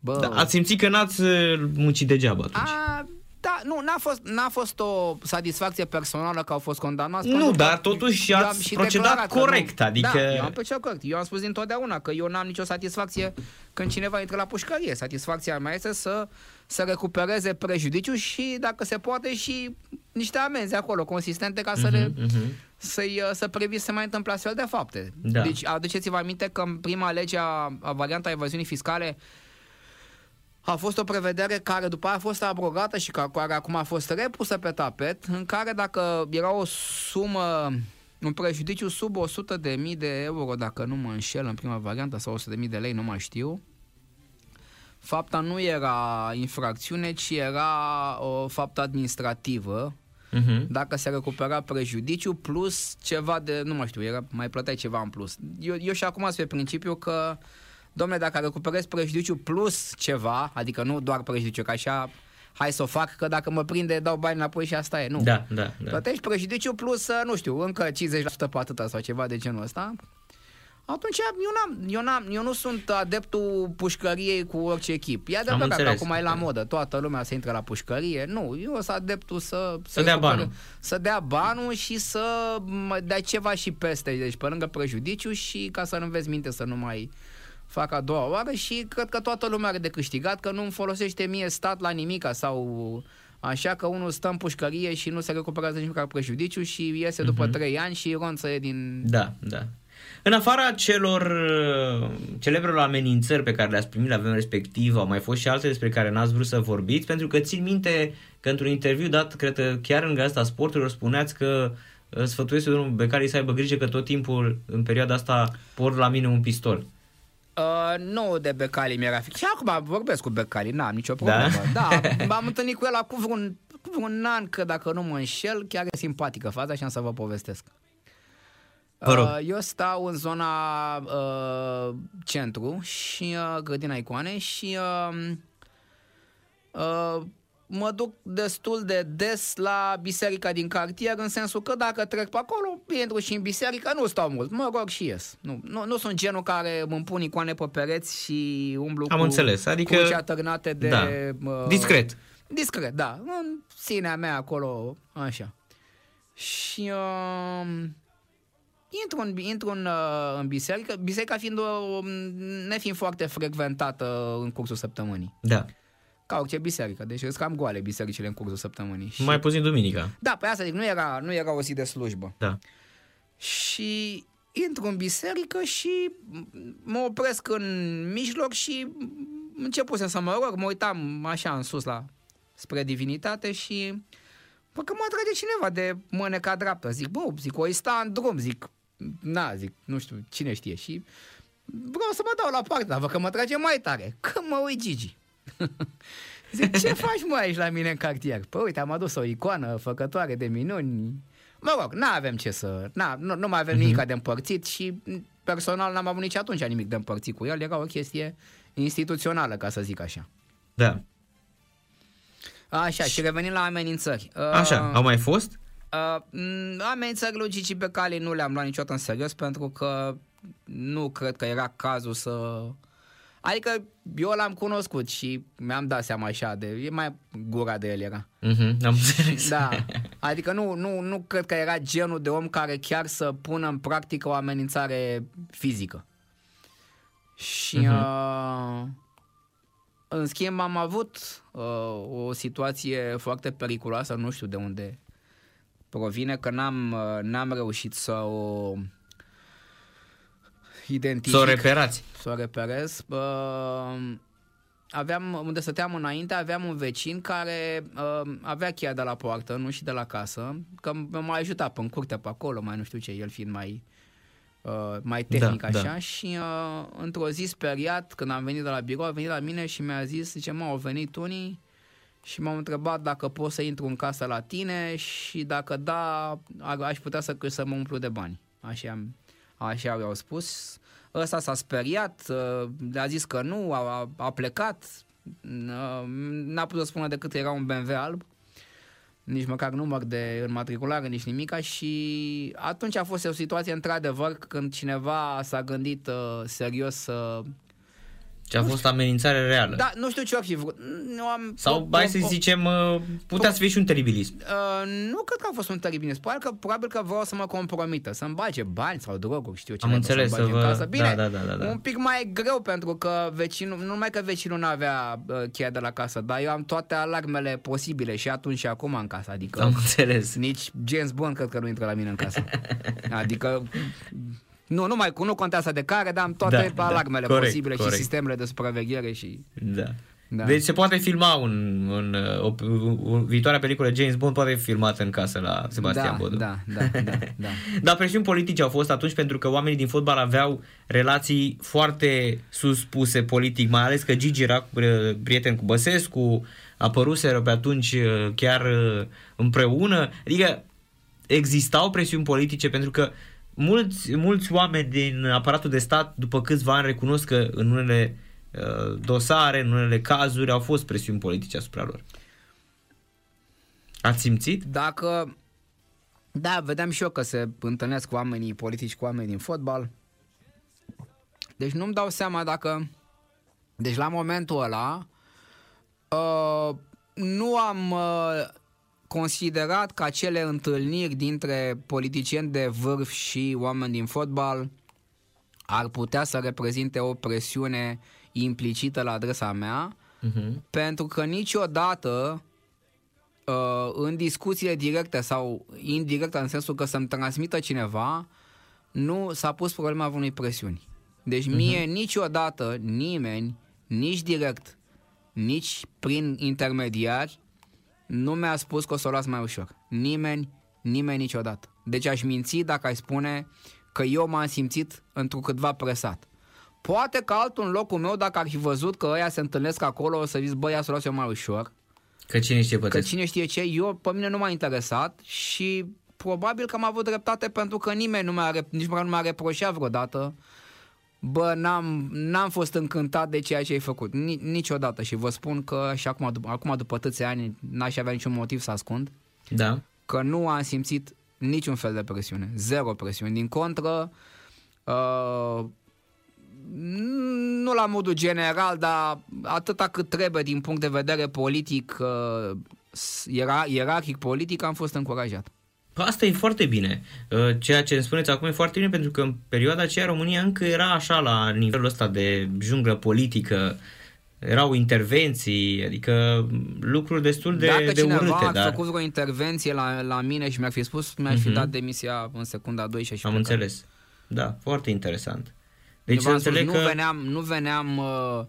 Speaker 4: Bă,
Speaker 3: Da, ați simțit că n-ați uh, muncit degeaba atunci.
Speaker 4: a, da, nu, n-a fost, n-a fost o satisfacție personală că au fost condamnați.
Speaker 3: Nu,
Speaker 4: pentru că
Speaker 3: dar totuși
Speaker 4: eu am
Speaker 3: ați
Speaker 4: și
Speaker 3: procedat
Speaker 4: declarat că
Speaker 3: corect,
Speaker 4: nu.
Speaker 3: adică-
Speaker 4: Da, eu am procedat corect. Eu am spus dintotdeauna că eu n-am nicio satisfacție când cineva intră la pușcărie. Satisfacția mea este să, să recupereze prejudiciu și, dacă se poate, și niște amenzi acolo consistente ca să le,
Speaker 3: Mhm.
Speaker 4: să-i, uh, să previ să se mai întâmple astfel de fapte.
Speaker 3: Da.
Speaker 4: Deci aduceți-vă aminte că în prima lege a, a varianta evaziunii fiscale a fost o prevedere care după aia a fost abrogată și ca- care acum a fost repusă pe tapet, în care dacă era o sumă, un prejudiciu sub 100 de mii de euro, dacă nu mă înșel în prima variantă, sau 100 de mii de lei, nu mai știu, fapta nu era infracțiune, ci era o faptă administrativă,
Speaker 3: Mhm.
Speaker 4: dacă se recupera prejudiciu plus ceva de, nu mai știu, era, mai plăteai ceva în plus. Eu, eu și acum sunt pe principiu că, domnule, dacă recuperezi prejudiciu plus ceva, adică nu doar prejudiciu, că așa, hai să o fac, că dacă mă prinde, dau bani înapoi și asta e, nu.
Speaker 3: Da, da, da.
Speaker 4: Plătești prejudiciu plus, uh, nu știu, încă 50% pe atâta sau ceva de genul ăsta. Atunci eu, n-am, eu, n-am, eu nu sunt adeptul pușcăriei cu orice echip. E adevărat că
Speaker 3: înțeles.
Speaker 4: acum e la modă, toată lumea se intră la pușcărie. Nu, eu sunt adeptul să...
Speaker 3: Să dea
Speaker 4: recupere-
Speaker 3: banul.
Speaker 4: Să dea banul și să mă dea ceva și peste, deci pe lângă prejudiciu și ca să nu vezi minte să nu mai fac a doua oară și cred că toată lumea are de câștigat, că nu îmi folosește mie stat la nimica sau așa că unul stă în pușcărie și nu se recuperează nici măcar prejudiciu și iese după
Speaker 3: Mhm.
Speaker 4: trei ani și ronță e din...
Speaker 3: Da, da. În afara celor uh, celebrelor amenințări pe care le-ați primit la vremea respectivă, au mai fost și alte despre care n-ați vrut să vorbiți, pentru că țin minte că într-un interviu dat, cred că chiar în Gazeta Sporturilor, spuneați că uh, sfătuiesc pe domnul Becali să aibă grijă că tot timpul, în perioada asta, por la mine un pistol.
Speaker 4: Uh, nu de Becali mi-era frică. Și acum vorbesc cu Becali, n-am nicio problemă. (laughs) Da, m-am întâlnit cu el acum vreun, cu vreun an, că dacă nu mă înșel, chiar e simpatică faza și am să vă povestesc.
Speaker 3: Vă rog.
Speaker 4: Uh, eu stau în zona uh, centru și uh, grădina icoane și uh, uh, mă duc destul de des la biserica din cartier în sensul că dacă trec pe acolo, intru și în biserică, nu stau mult, mă rog și ies. Nu, nu, nu sunt genul care îmi pun icoane pe pereți și umblu
Speaker 3: Am
Speaker 4: cu
Speaker 3: înțeles, adică-
Speaker 4: cruci atârnate de...
Speaker 3: Da.
Speaker 4: uh,
Speaker 3: Discret.
Speaker 4: Discret, da. În sinea mea acolo, așa. Și uh, intru, în, intru în, uh, în biserică, biserica fiind o, nefiind foarte frecventată în cursul săptămânii.
Speaker 3: Da.
Speaker 4: Ca orice biserică, deci sunt cam goale bisericile în cursul săptămânii. Și,
Speaker 3: Mai puțin duminica.
Speaker 4: Da, pe asta zic, nu era, nu era o zi de slujbă.
Speaker 3: Da.
Speaker 4: Și intru în biserică și mă opresc în mijloc și începusem să mă rog, mă uitam așa în sus la spre divinitate și bă, că mă atrage cineva de mâneca dreaptă. Zic, bă, zic, o sta în drum, zic, na, zic, nu știu, cine știe. Și vreau să mă dau la parte, dar văd că mă trage mai tare. Că mă uit Gigi. (laughs) Zic, ce (laughs) faci mă aici la mine în cartier? Păi uite, am adus o icoană făcătoare de minuni. Mă rog, nu avem ce să... Na, nu, nu mai avem nimic de împărțit și personal n-am avut nici atunci nimic de împărțit cu el, era o chestie instituțională, ca să zic așa.
Speaker 3: Da.
Speaker 4: Așa, și revenim la amenințări.
Speaker 3: Așa, au mai fost?
Speaker 4: Uh, m, amenințări lui Gigi Becali nu le-am luat niciodată în serios pentru că nu cred că era cazul să... Adică eu l-am cunoscut și mi-am dat seama așa de... E mai gura de el era.
Speaker 3: Mhm, am înțeles.
Speaker 4: Da. (laughs) Adică nu, nu, nu cred că era genul de om care chiar să pună în practică o amenințare fizică. Și uh, în schimb am avut uh, o situație foarte periculoasă, nu știu de unde provine, că n-am, uh, n-am reușit să o identific.
Speaker 3: Să o reperați.
Speaker 4: Să o reperez. Uh, aveam, unde stăteam înainte, aveam un vecin care uh, avea cheia de la poartă, nu și de la casă, că m- m-a ajutat pe în curte pe acolo, mai nu știu ce, el fiind mai uh, mai tehnic
Speaker 3: Da,
Speaker 4: așa
Speaker 3: da.
Speaker 4: și uh, într-o zi speriat, când am venit de la birou, a venit la mine și mi-a zis, zice, mă, au venit unii și m-au întrebat dacă pot să intru în casă la tine și dacă da, a- aș putea să, să mă umplu de bani. Așa, am- așa i-au spus. Ăsta s-a speriat, uh, le-a zis că nu, a, a- a plecat, uh, n-a putut să spună decât că era un BMW alb, nici măcar număr de înmatriculare, nici nimica și atunci a fost o situație într-adevăr când cineva s-a gândit uh, serios să...
Speaker 3: Ce a fost amenințare reală.
Speaker 4: Da, nu știu ce ar fi vrut. Nu am,
Speaker 3: Sau,
Speaker 4: po-
Speaker 3: hai
Speaker 4: po-
Speaker 3: să
Speaker 4: po-
Speaker 3: zicem, uh, putea să fie și un teribilism.
Speaker 4: Uh, nu cred că a fost un teribilism. Probabil că, probabil că vreau să mă compromită, să-mi bage bani sau droguri, știu ce
Speaker 3: Am
Speaker 4: naiba
Speaker 3: înțeles,
Speaker 4: să-mi bage
Speaker 3: să
Speaker 4: în
Speaker 3: vă-
Speaker 4: casă. Bine,
Speaker 3: da, da, da, da, da.
Speaker 4: un pic mai greu pentru că vecinul, nu numai că vecinul nu avea uh, cheia de la casă, dar eu am toate alarmele posibile și atunci și acum în casă, adică
Speaker 3: Am înțeles.
Speaker 4: nici James Bond cred că nu intră la mine în casă. (laughs) Adică nu, nu mai nu contează de care, dar am toate
Speaker 3: Da,
Speaker 4: da,
Speaker 3: da,
Speaker 4: alarmele
Speaker 3: corect,
Speaker 4: posibile
Speaker 3: corect.
Speaker 4: și sistemele de supraveghere și
Speaker 3: Da.
Speaker 4: Da.
Speaker 3: Deci se poate filma un, un, uh, o, o, viitoarea peliculă James Bond poate fi filmată în casă la Sebastian
Speaker 4: da,
Speaker 3: Bodu.
Speaker 4: da, da, da, da. (laughs)
Speaker 3: Dar presiuni politice au fost atunci pentru că oamenii din fotbal aveau relații foarte suspuse politic, mai ales că Gigi era uh, prieten cu Băsescu, apăruseră pe atunci uh, chiar uh, împreună. Adică existau presiuni politice pentru că mulți, mulți oameni din aparatul de stat după câțiva ani recunosc că în unele uh, dosare, în unele cazuri au fost presiuni politice asupra lor. Ați simțit?
Speaker 4: Dacă da, vedeam și eu că se întâlnesc oamenii politici cu oameni din fotbal. Deci nu-mi dau seama dacă... Deci la momentul ăla uh, nu am uh, considerat că acele întâlniri dintre politicieni de vârf și oameni din fotbal ar putea să reprezinte o presiune implicită la adresa mea,
Speaker 3: Uh-huh.
Speaker 4: pentru că niciodată uh, în discuțiile directe sau indirecte, în sensul că să-mi transmită cineva, nu s-a pus problema unei presiuni. Deci mie uh-huh. niciodată nimeni, nici direct, nici prin intermediari, nu mi-a spus că o să o las mai ușor. Nimeni, nimeni niciodată. Deci aș minți dacă aș spune că eu m-am simțit întrucâtva presat. Poate că altul în locul meu, dacă ar fi văzut că ăia se întâlnesc acolo, o să zic, băi, ia să o las eu mai ușor.
Speaker 3: Că cine știe
Speaker 4: Că
Speaker 3: pătesc.
Speaker 4: cine știe ce, eu, pe mine nu m-a interesat și probabil că am avut dreptate pentru că nimeni nu mi-a, rep- nici măcar nu mi-a reproșat vreodată Bă, n-am, n-am fost încântat de ceea ce ai făcut, Ni, niciodată și vă spun că și acum, dup- acum după atâția ani n-aș avea niciun motiv să ascund
Speaker 3: Da.
Speaker 4: că nu am simțit niciun fel de presiune, zero presiune. Din contră, uh, nu la modul general, dar atâta cât trebuie din punct de vedere politic, uh, era, ierarhic politic, am fost încurajat.
Speaker 3: Păi Asta e foarte bine. Uh, Ceea ce îmi spuneți acum e foarte bine pentru că în perioada aceea România încă era așa la nivelul ăsta de junglă politică. Erau intervenții, adică lucruri destul de,
Speaker 4: Dacă
Speaker 3: de
Speaker 4: cineva
Speaker 3: urâte,
Speaker 4: a
Speaker 3: dar
Speaker 4: făcut vreo intervenție la, la mine și mi-ar fi spus, mi-aș fi
Speaker 3: Mhm.
Speaker 4: dat demisia în secunda 2 și aș fi
Speaker 3: am
Speaker 4: plecat.
Speaker 3: înțeles. Da, foarte interesant. Deci
Speaker 4: Eu v-am
Speaker 3: să înțeleg
Speaker 4: spus,
Speaker 3: că...
Speaker 4: nu veneam, nu veneam uh,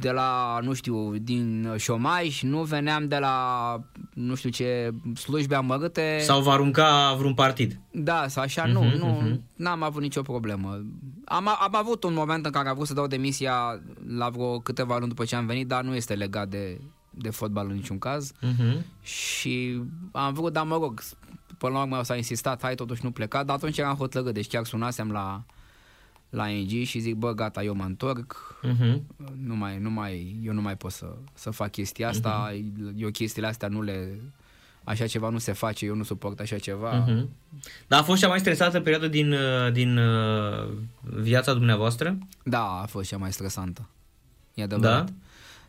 Speaker 4: de la, nu știu, din șomaj, nu veneam de la, nu știu ce, slujbe amărâte.
Speaker 3: Sau va arunca vreun partid.
Speaker 4: Da, sau așa,
Speaker 3: Mhm,
Speaker 4: nu, nu,
Speaker 3: mhm.
Speaker 4: n-am avut nicio problemă. Am, am avut un moment în care am vrut să dau demisia la vreo câteva luni după ce am venit, dar nu este legat de, de fotbal în niciun caz.
Speaker 3: Uh-huh.
Speaker 4: Și am vrut, dar mă rog, până la urmă s-a insistat, hai totuși nu pleca, dar atunci eram hotărât, deci chiar sunasem la, la ING și zic, bă, gata, eu mă întorc,
Speaker 3: Uh-huh.
Speaker 4: nu mai, nu mai, eu nu mai pot să, să fac chestia asta, uh-huh. eu chestiile astea nu le, așa ceva nu se face, eu nu suport așa ceva. Uh-huh.
Speaker 3: Uh-huh. Dar a fost cea mai stresată perioadă din, uh, din uh, viața dumneavoastră?
Speaker 4: Da, a fost cea mai stresantă. E adevărat.
Speaker 3: Da?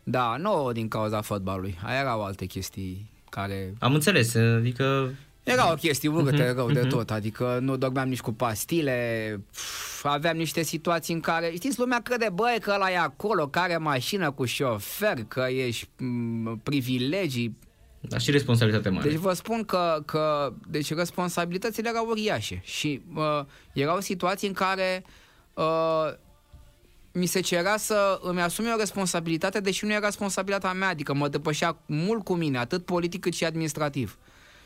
Speaker 4: Da, nu din cauza fotbalului, Aia erau alte chestii care
Speaker 3: Am înțeles, adică...
Speaker 4: Erau chestii urâte
Speaker 3: Mhm,
Speaker 4: rău de tot, adică nu dormeam nici cu pastile, pf, aveam niște situații în care, știți, lumea crede, băi, că ăla e acolo, care mașină cu șofer, că ești m, privilegii.
Speaker 3: Dar și responsabilitate mare.
Speaker 4: Deci vă spun că, că deci responsabilitățile erau uriașe și uh, erau situații în care uh, mi se cerea să îmi asum eu o responsabilitate, deși nu era responsabilitatea mea, adică mă depășea mult cu mine, atât politic cât și administrativ.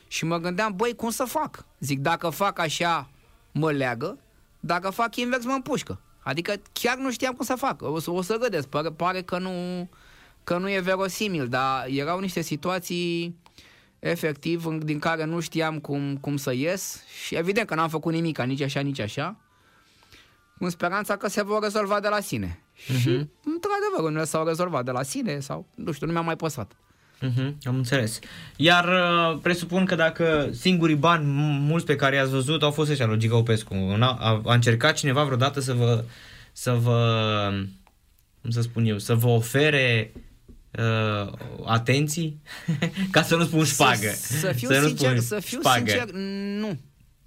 Speaker 4: Și mă gândeam, băi, cum să fac? Zic, dacă fac așa, mă leagă, dacă fac invers, mă împușcă. Adică chiar nu știam cum să fac. O să, o să râdeți, pare, pare că, nu, că nu e verosimil, dar erau niște situații efectiv în- din care nu știam cum, cum să ies și evident că n-am făcut nimic, nici așa, nici așa, în speranța că se vor rezolva de la sine. Uh-huh. Și, într-adevăr, unele s-au rezolvat de la sine sau, nu știu, nu mi-am mai păsat.
Speaker 3: Uh-huh, am înțeles. Iar uh, presupun că dacă singurii bani m- mulți pe care i-ați văzut au fost ăștia, logica Opescu. A, a, a încercat cineva vreodată să vă, să vă, cum să spun eu, să vă ofere uh, atenții? (laughs) Ca să nu spun șpagă.
Speaker 4: Să, să fiu
Speaker 3: să nu
Speaker 4: sincer,
Speaker 3: spun
Speaker 4: să fiu
Speaker 3: șpagă.
Speaker 4: sincer, nu.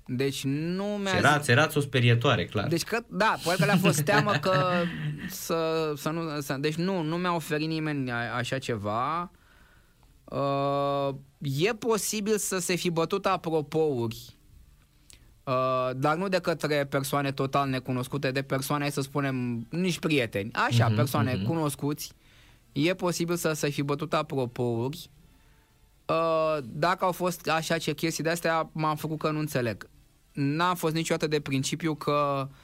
Speaker 4: Deci nu mi-a zis-
Speaker 3: Erați, erați o sperietoare, clar.
Speaker 4: Deci că, da, poate că le-a fost teamă că să, să nu, să, deci nu, nu mi-a oferit nimeni a, așa ceva. Uh, e posibil să se fi bătut apropouri, uh, dar nu de către persoane total necunoscute, de persoane, hai să spunem, nici prieteni, așa,
Speaker 3: Mhm,
Speaker 4: persoane
Speaker 3: mhm.
Speaker 4: cunoscuți. E posibil să se fi bătut apropouri. Uh, dacă au fost așa ce chestii de astea, m-am făcut că nu înțeleg. N-am fost niciodată de principiu că uh,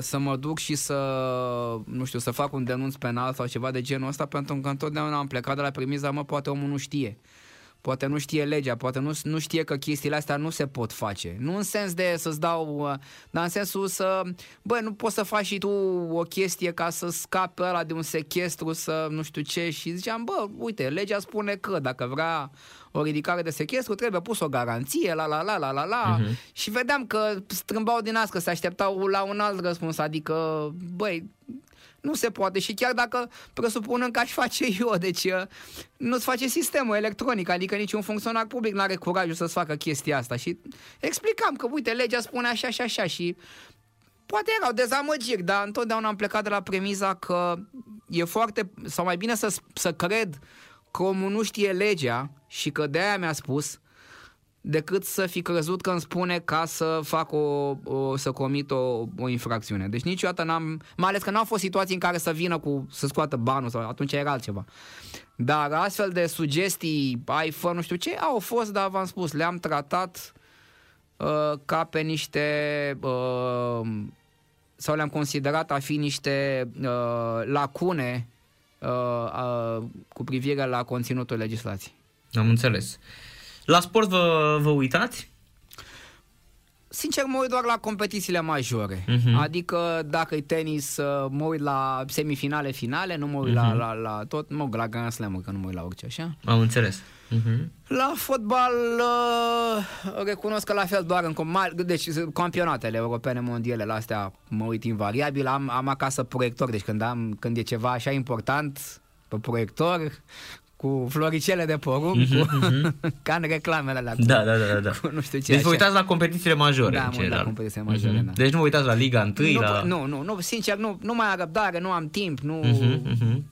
Speaker 4: să mă duc și să, nu știu, să fac un denunț penal sau ceva de genul ăsta, pentru că întotdeauna am plecat de la premiza, mă, poate omul nu știe. Poate nu știe legea, poate nu, nu știe că chestiile astea nu se pot face. Nu în sens de să-ți dau, uh, dar în sensul să, bă, nu poți să faci și tu o chestie ca să scapi ăla de un sechestru, să nu știu ce și ziceam, bă, uite, legea spune că dacă vrea o ridicare de sechestru, trebuie pus o garanție, la la la la la la uh-huh. și vedeam că strâmbau din asta, că se așteptau la un alt răspuns, adică, băi, nu se poate și chiar dacă presupunem că aș face (laughs) eu, deci uh, nu-ți face sistemul electronic, adică niciun funcționar public nu are curajul să-ți facă chestia asta. Și explicam că, uite, legea spune așa și așa și poate erau dezamăgiri, dar întotdeauna am plecat de la premiza că e foarte, sau mai bine să, să cred că omul nu știe legea și că de aia mi-a spus decât să fi crezut că îmi spune ca să fac o, o să comit o, o infracțiune. Deci niciodată n-am, mai ales că n-au fost situații în care să vină cu, să scoată banul sau atunci era altceva. Dar astfel de sugestii, ai fă nu știu ce, au fost, dar v-am spus, le-am tratat uh, ca pe niște uh, sau le-am considerat a fi niște uh, lacune uh, uh, cu privire la conținutul legislației.
Speaker 3: Am înțeles. La sport vă, vă uitați?
Speaker 4: Sincer, mă uit doar la competițiile majore.
Speaker 3: Mhm.
Speaker 4: Adică dacă e tenis, uh, mă uit la semifinale, finale, nu mă uit la,
Speaker 3: Mhm.
Speaker 4: la, la tot, mă uit la Grand Slam, că nu mă uit la orice așa.
Speaker 3: Am înțeles. Uh-huh.
Speaker 4: La fotbal uh, recunosc că la fel doar în com- deci campionatele europene mondiale la astea mă uit invariabil, am, am acasă proiector, deci când am când e ceva așa important pe proiector cu floricele de porumb,
Speaker 3: Mhm,
Speaker 4: cu, (laughs) ca în reclamele alea. Cu,
Speaker 3: Da, da, da, da.
Speaker 4: Cu nu știu ce
Speaker 3: Deci vă
Speaker 4: așa.
Speaker 3: uitați la competițiile majore,
Speaker 4: Da,
Speaker 3: în
Speaker 4: mă uit la
Speaker 3: general.
Speaker 4: competițiile majore,
Speaker 3: Mhm.
Speaker 4: da.
Speaker 3: Deci nu vă uitați la Liga 1,
Speaker 4: nu,
Speaker 3: la...
Speaker 4: nu, nu, nu, sincer, nu, nu mai am răbdare, nu am timp, nu
Speaker 3: Mhm, mhm.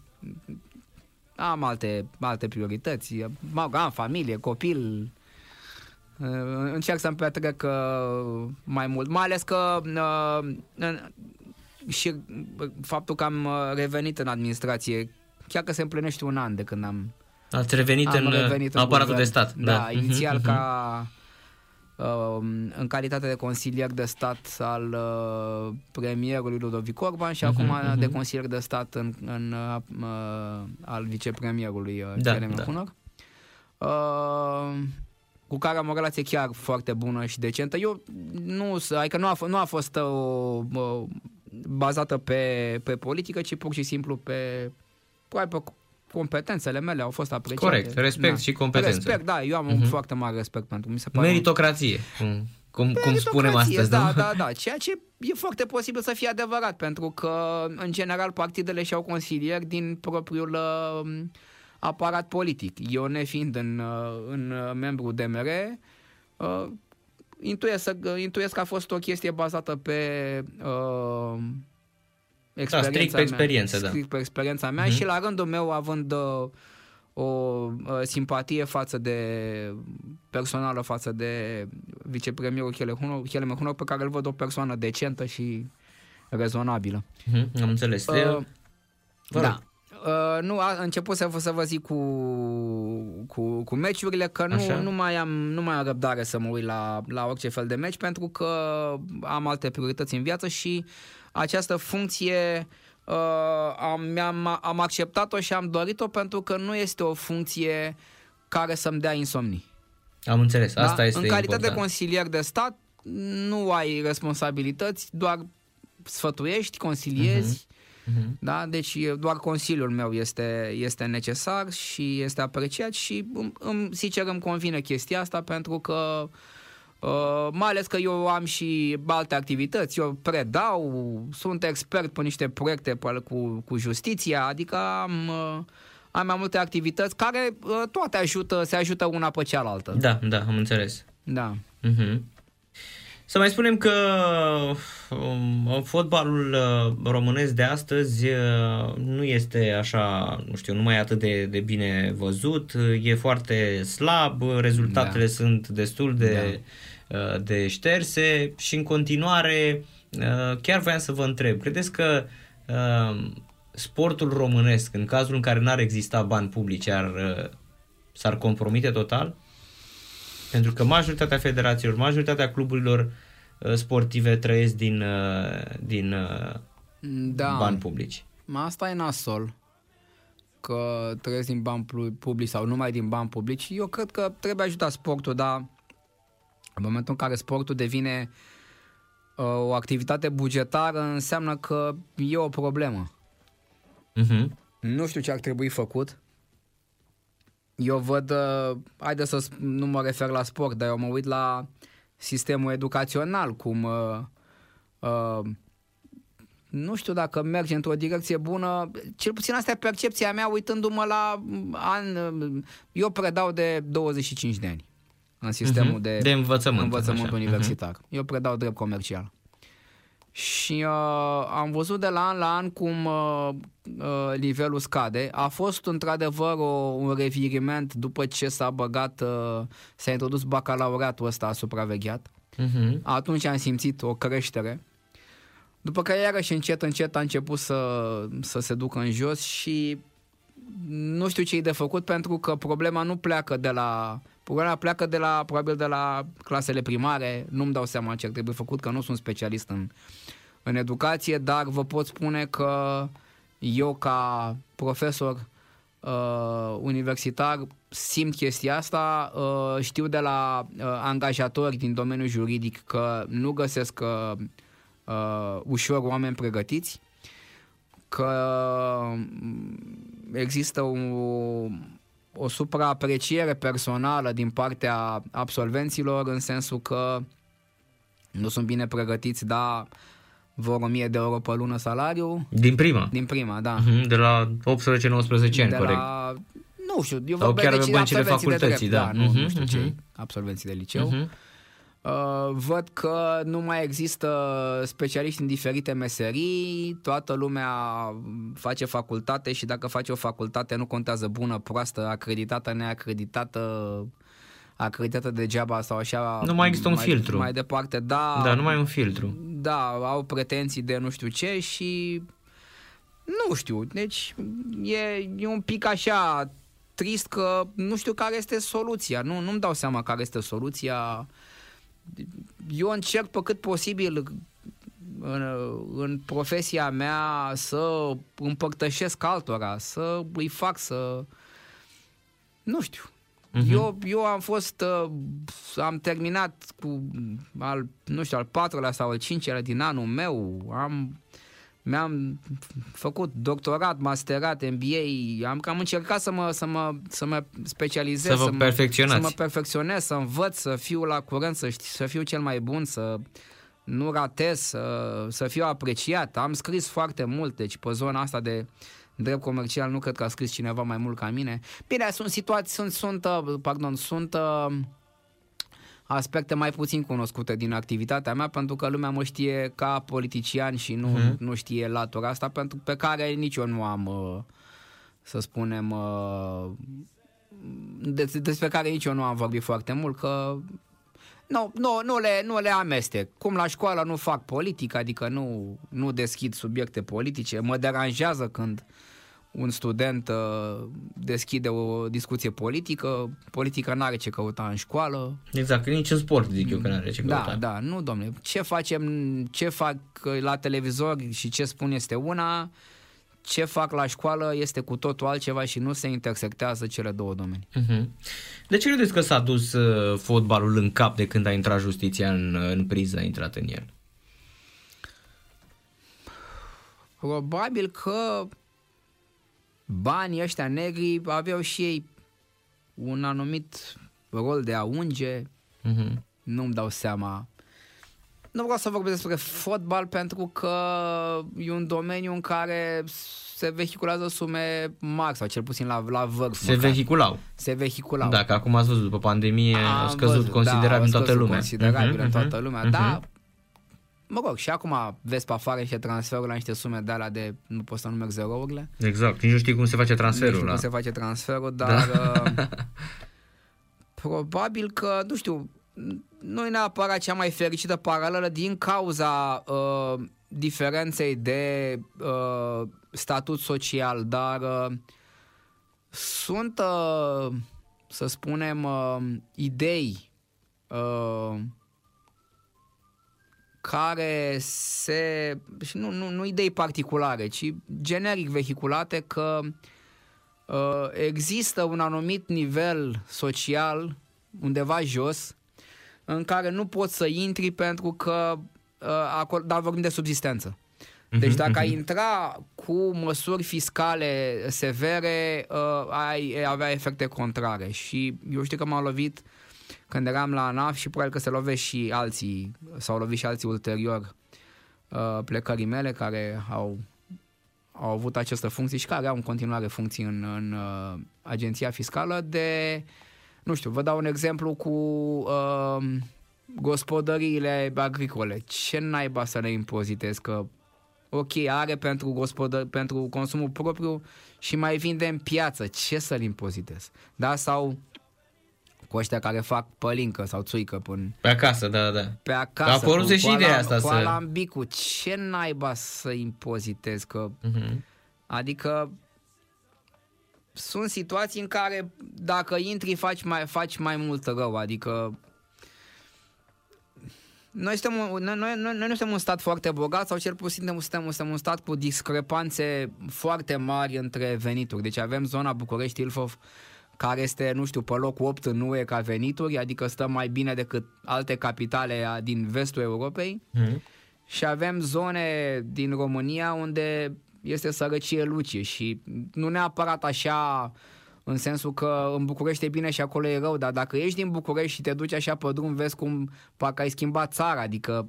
Speaker 4: am alte, alte priorități, am, am familie, copil, Uh, încerc să-mi petrec uh, mai mult, mai ales că uh, în- și uh, faptul că am uh, revenit în administrație, chiar că se împlinește un an de când am,
Speaker 3: Ați revenit
Speaker 4: am
Speaker 3: în,
Speaker 4: revenit în
Speaker 3: aparatul
Speaker 4: guvern.
Speaker 3: de stat.
Speaker 4: Da,
Speaker 3: Mhm,
Speaker 4: inițial
Speaker 3: mhm.
Speaker 4: ca uh, în calitate de consilier de stat al uh, premierului Ludovic Orban și
Speaker 3: Mhm,
Speaker 4: acum
Speaker 3: mhm.
Speaker 4: de consilier de stat în, în, uh, uh, al vicepremierului uh,
Speaker 3: Da,
Speaker 4: Kerem
Speaker 3: da.
Speaker 4: Hunor. Uh, cu care am o relație chiar foarte bună și decentă. Eu nu, adică nu a, f- nu a fost o, o, bazată pe, pe politică, ci pur și simplu pe, pe competențele mele au fost apreciate.
Speaker 3: Corect, respect
Speaker 4: da.
Speaker 3: și competență.
Speaker 4: Respect, da, eu am uh-huh. un
Speaker 3: Mhm.
Speaker 4: foarte mare respect pentru mi se pare.
Speaker 3: Meritocrație, cum, cum, cum spunem
Speaker 4: Meritocrație,
Speaker 3: astăzi,
Speaker 4: da,
Speaker 3: nu?
Speaker 4: da, da, ceea ce e foarte posibil să fie adevărat, pentru că, în general, partidele și-au consilieri din propriul uh, aparat politic. Eu, nefiind în, uh, în uh, membru DMR, uh, intuiesc, intuiesc că a fost o chestie bazată pe uh, experiența
Speaker 3: strict pe
Speaker 4: mea,
Speaker 3: experiență, da.
Speaker 4: strict pe experiența mea
Speaker 3: Mhm.
Speaker 4: și la rândul meu având uh, o uh, simpatie față de personală față de vicepremierul Helmer Hunor pe care îl văd o persoană decentă și rezonabilă.
Speaker 3: Mhm, Am înțeles.
Speaker 4: Uh,
Speaker 3: Vă
Speaker 4: da.
Speaker 3: rog.
Speaker 4: Uh, nu, a început să vă, să vă zic cu, cu, cu meciurile că nu,
Speaker 3: Așa.
Speaker 4: nu, mai am, nu mai am răbdare să mă uit la, la orice fel de meci pentru că am alte priorități în viață și această funcție uh, am, am, am acceptat-o și am dorit-o pentru că nu este o funcție care să-mi dea insomnii.
Speaker 3: Am înțeles. Asta
Speaker 4: da?
Speaker 3: este
Speaker 4: În calitate
Speaker 3: important.
Speaker 4: de consilier de stat nu ai responsabilități, doar sfătuiești, consiliezi.
Speaker 3: Mhm.
Speaker 4: Da? Deci e, doar consiliul meu este, este necesar și este apreciat și îmi, îmi, sincer îmi convine chestia asta pentru că uh, mai ales că eu am și alte activități, eu predau, sunt expert pe niște proiecte pe, cu, cu justiția, adică am, uh, am mai multe activități care uh, toate ajută, se ajută una pe cealaltă.
Speaker 3: Da, da, am înțeles.
Speaker 4: Da.
Speaker 3: Mhm. Să mai spunem că um, fotbalul uh, românesc de astăzi uh, nu este așa, nu știu, nu mai atât de, de bine văzut, uh, e foarte slab, uh, rezultatele
Speaker 4: Da.
Speaker 3: sunt destul de, uh, de șterse și în continuare uh, chiar voiam să vă întreb, credeți că uh, sportul românesc, în cazul în care n-ar exista bani publici, ar, uh, s-ar compromite total? Pentru că majoritatea federațiilor, majoritatea cluburilor uh, sportive trăiesc din, uh, din uh,
Speaker 4: Da.
Speaker 3: bani publici.
Speaker 4: Asta e nasol că trăiesc din bani plu- publici sau numai din bani publici. Eu cred că trebuie ajutat sportul, dar în momentul în care sportul devine uh, o activitate bugetară, înseamnă că e o problemă.
Speaker 3: Uh-huh.
Speaker 4: Nu știu ce ar trebui făcut. Eu văd, uh, haide să sp- nu mă refer la sport, dar eu mă uit la sistemul educațional, cum uh, uh, nu știu dacă merge într-o direcție bună, cel puțin asta e percepția mea uitându-mă la mm, an, uh, eu predau de 25 de ani în sistemul
Speaker 3: Mhm.
Speaker 4: de,
Speaker 3: De învățământ,
Speaker 4: învățământ
Speaker 3: așa.
Speaker 4: universitar. Eu predau drept comercial. Și uh, am văzut de la an la an cum uh, uh, nivelul scade. A fost într-adevăr o, un reviriment după ce s-a băgat, uh, s-a introdus bacalaureatul ăsta supravegheat.
Speaker 3: Uh-huh.
Speaker 4: Atunci am simțit o creștere. După care iarăși încet, încet a început să, să se ducă în jos și nu știu ce e de făcut pentru că problema nu pleacă de la... Problema pleacă de la, probabil de la clasele primare, nu-mi dau seama ce ar trebui făcut, că nu sunt specialist în, în educație, dar vă pot spune că eu ca profesor uh, universitar simt chestia asta, uh, știu de la uh, angajatori din domeniul juridic că nu găsesc uh, uh, ușor oameni pregătiți, că mm, există o, o supraapreciere personală din partea absolvenților în sensul că nu sunt bine pregătiți, dar vor 1000 de euro pe lună salariu.
Speaker 3: Din prima.
Speaker 4: Din prima, da.
Speaker 3: Uh-huh. De la 18-19 ani,
Speaker 4: de
Speaker 3: corect.
Speaker 4: la, nu știu, eu
Speaker 3: Sau
Speaker 4: vorbesc
Speaker 3: chiar
Speaker 4: de
Speaker 3: pe
Speaker 4: cei
Speaker 3: băncile
Speaker 4: absolvenții de
Speaker 3: facultății,
Speaker 4: drept,
Speaker 3: da.
Speaker 4: nu, nu
Speaker 3: Mhm,
Speaker 4: știu
Speaker 3: mhm.
Speaker 4: cei absolvenții de liceu.
Speaker 3: Uh-huh.
Speaker 4: Uh, văd că nu mai există specialiști în diferite meserii, toată lumea face facultate și dacă face o facultate nu contează bună, proastă, acreditată, neacreditată, acreditată degeaba sau așa.
Speaker 3: Nu mai există un filtru.
Speaker 4: Mai departe, da.
Speaker 3: Da, nu mai e un filtru.
Speaker 4: Da, au pretenții de nu știu ce și nu știu, deci e, e un pic așa trist că nu știu care este soluția, nu, nu-mi dau seama care este soluția. Eu încerc pe cât posibil în, în profesia mea să împărtășesc altora, să îi fac să... Nu știu. Uh-huh. Eu, eu am fost, uh, am terminat cu al, nu știu, al patrulea sau al cincilea din anul meu, am mi-am făcut doctorat, masterat, MBA, am cam încercat să mă, să mă, să mă specializez,
Speaker 3: să, vă
Speaker 4: să, mă,
Speaker 3: perfecționați.
Speaker 4: să mă perfecționez, să învăț, să fiu la curent, să, știu, să fiu cel mai bun, să nu ratez, să, să fiu apreciat. Am scris foarte mult, deci pe zona asta de drept comercial nu cred că a scris cineva mai mult ca mine. Bine, sunt situații, sunt, sunt, uh, pardon, sunt uh, aspecte mai puțin cunoscute din activitatea mea, pentru că lumea mă știe ca politician și nu, uh-huh. nu știe latura asta, pentru pe care nici eu nu am, uh, să spunem, uh, despre care nici eu nu am vorbit foarte mult, că nu, nu, nu, le, nu le amestec. Cum la școală nu fac politică, adică nu, nu deschid subiecte politice, mă deranjează când un student uh, deschide o discuție politică, politica nu are ce căuta în școală.
Speaker 3: Exact, nici în sport zic eu că nu are ce
Speaker 4: Da,
Speaker 3: căuta.
Speaker 4: da, nu domnule. Ce facem, ce fac la televizor și ce spun este una, ce fac la școală este cu totul altceva și nu se intersectează cele două domenii.
Speaker 3: Uh-huh. De ce credeți că s-a dus uh, fotbalul în cap de când a intrat justiția în, în priză, a intrat în el?
Speaker 4: Probabil că banii ăștia negri aveau și ei un anumit rol de a unge,
Speaker 3: Uh-huh.
Speaker 4: nu-mi dau seama. Nu vreau să vorbesc despre fotbal pentru că e un domeniu în care se vehiculează sume mari sau cel puțin la, la vârf.
Speaker 3: Se vehiculau.
Speaker 4: Se vehiculau.
Speaker 3: Da, că acum ați văzut, după pandemie
Speaker 4: Am
Speaker 3: au scăzut
Speaker 4: văzut,
Speaker 3: considerabil
Speaker 4: da,
Speaker 3: în
Speaker 4: au
Speaker 3: toată
Speaker 4: scăzut
Speaker 3: lumea.
Speaker 4: Considerabil
Speaker 3: Mhm,
Speaker 4: în toată
Speaker 3: mhm,
Speaker 4: lumea,
Speaker 3: mhm.
Speaker 4: da. Mă rog, și acum vezi pe afară niște transferuri la niște sume de alea de, nu pot să numesc zerourile.
Speaker 3: Exact, nici nu știi cum se face
Speaker 4: Nu
Speaker 3: transferul.
Speaker 4: știu
Speaker 3: La...
Speaker 4: cum se face transferul, dar da. (laughs) probabil că, nu știu, nu e neapărat cea mai fericită paralelă din cauza uh, diferenței de uh, statut social, dar uh, sunt, uh, să spunem, uh, idei uh, care se, și nu, nu, nu idei particulare, ci generic vehiculate că uh, există un anumit nivel social undeva jos în care nu poți să intri pentru că uh, acolo, dar vorbim de subsistență. Deci dacă ai intra cu măsuri fiscale severe, uh, ai avea efecte contrare. Și eu știu că m-am lovit când eram la ANAF și probabil că se lovesc și alții, s-au lovit și alții ulterior uh, plecării mele care au, au avut această funcție și care au în continuare funcții în, în uh, agenția fiscală de, nu știu, vă dau un exemplu cu uh, gospodăriile agricole. Ce naiba să le impozitez că ok, are pentru, gospodă, pentru consumul propriu și mai vinde în piață. Ce să-l impozitez? Da? Sau cu ăștia care fac pălincă sau țuică până
Speaker 3: Pe acasă, da, da.
Speaker 4: pe acasă.
Speaker 3: A apărut
Speaker 4: cu,
Speaker 3: și
Speaker 4: cu
Speaker 3: ideea
Speaker 4: alam-
Speaker 3: asta
Speaker 4: Cu
Speaker 3: să-
Speaker 4: alambicul. Ce naiba să impozitez? Că,
Speaker 3: Uh-huh.
Speaker 4: adică sunt situații în care dacă intri faci mai, faci mai mult rău. Adică noi, suntem, un- noi, noi, noi, noi nu suntem un stat foarte bogat sau cel puțin suntem, suntem, suntem un stat cu discrepanțe foarte mari între venituri. Deci avem zona București-Ilfov care este, nu știu, pe locul 8 în UE ca venituri, adică stă mai bine decât alte capitale a- din vestul Europei.
Speaker 3: Uh-huh.
Speaker 4: Și avem zone din România unde este sărăcie lucie și nu neapărat așa în sensul că în București e bine și acolo e rău, dar dacă ești din București și te duci așa pe drum, vezi cum parcă ai schimbat țara, adică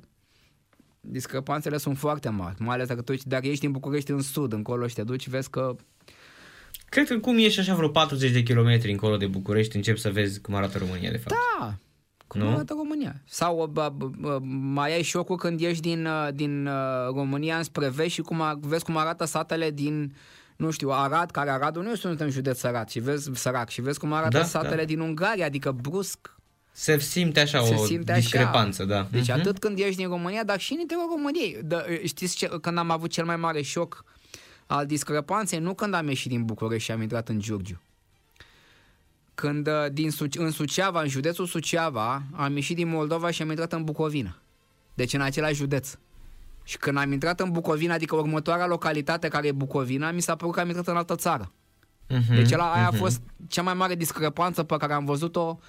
Speaker 4: discrepanțele sunt foarte mari, mai ales dacă, tu, ești- dacă ești din București în sud, încolo și te duci, vezi că
Speaker 3: Cred că cum ieși așa vreo 40 de kilometri încolo de București, începi să vezi cum arată România, de fapt.
Speaker 4: Da, cum
Speaker 3: Nu?
Speaker 4: arată România. Sau bă, bă, bă, mai ai șocul când ieși din, uh, din uh, România înspre vest și cum, a- vezi cum arată satele din, nu știu, Arad, care Aradul nu este un județ sărac și vezi, sărac, și vezi cum arată
Speaker 3: Da,
Speaker 4: satele
Speaker 3: da.
Speaker 4: din Ungaria, adică brusc
Speaker 3: Se simte așa
Speaker 4: se
Speaker 3: o
Speaker 4: simte
Speaker 3: discrepanță,
Speaker 4: așa.
Speaker 3: da.
Speaker 4: Deci
Speaker 3: Mhm.
Speaker 4: atât când ești din România, dar și în interiorul României. Da, știți ce, când am avut cel mai mare șoc al discrepanței, nu când am ieșit din București și am intrat în Giurgiu. Când uh, din, Suce- în Suceava, în județul Suceava, am ieșit din Moldova și am intrat în Bucovina. Deci în același județ. Și când am intrat în Bucovina, adică următoarea localitate care e Bucovina, mi s-a părut că am intrat în altă țară.
Speaker 3: Mhm,
Speaker 4: Deci ăla, aia a
Speaker 3: mhm.
Speaker 4: fost cea mai mare discrepanță pe care am văzut-o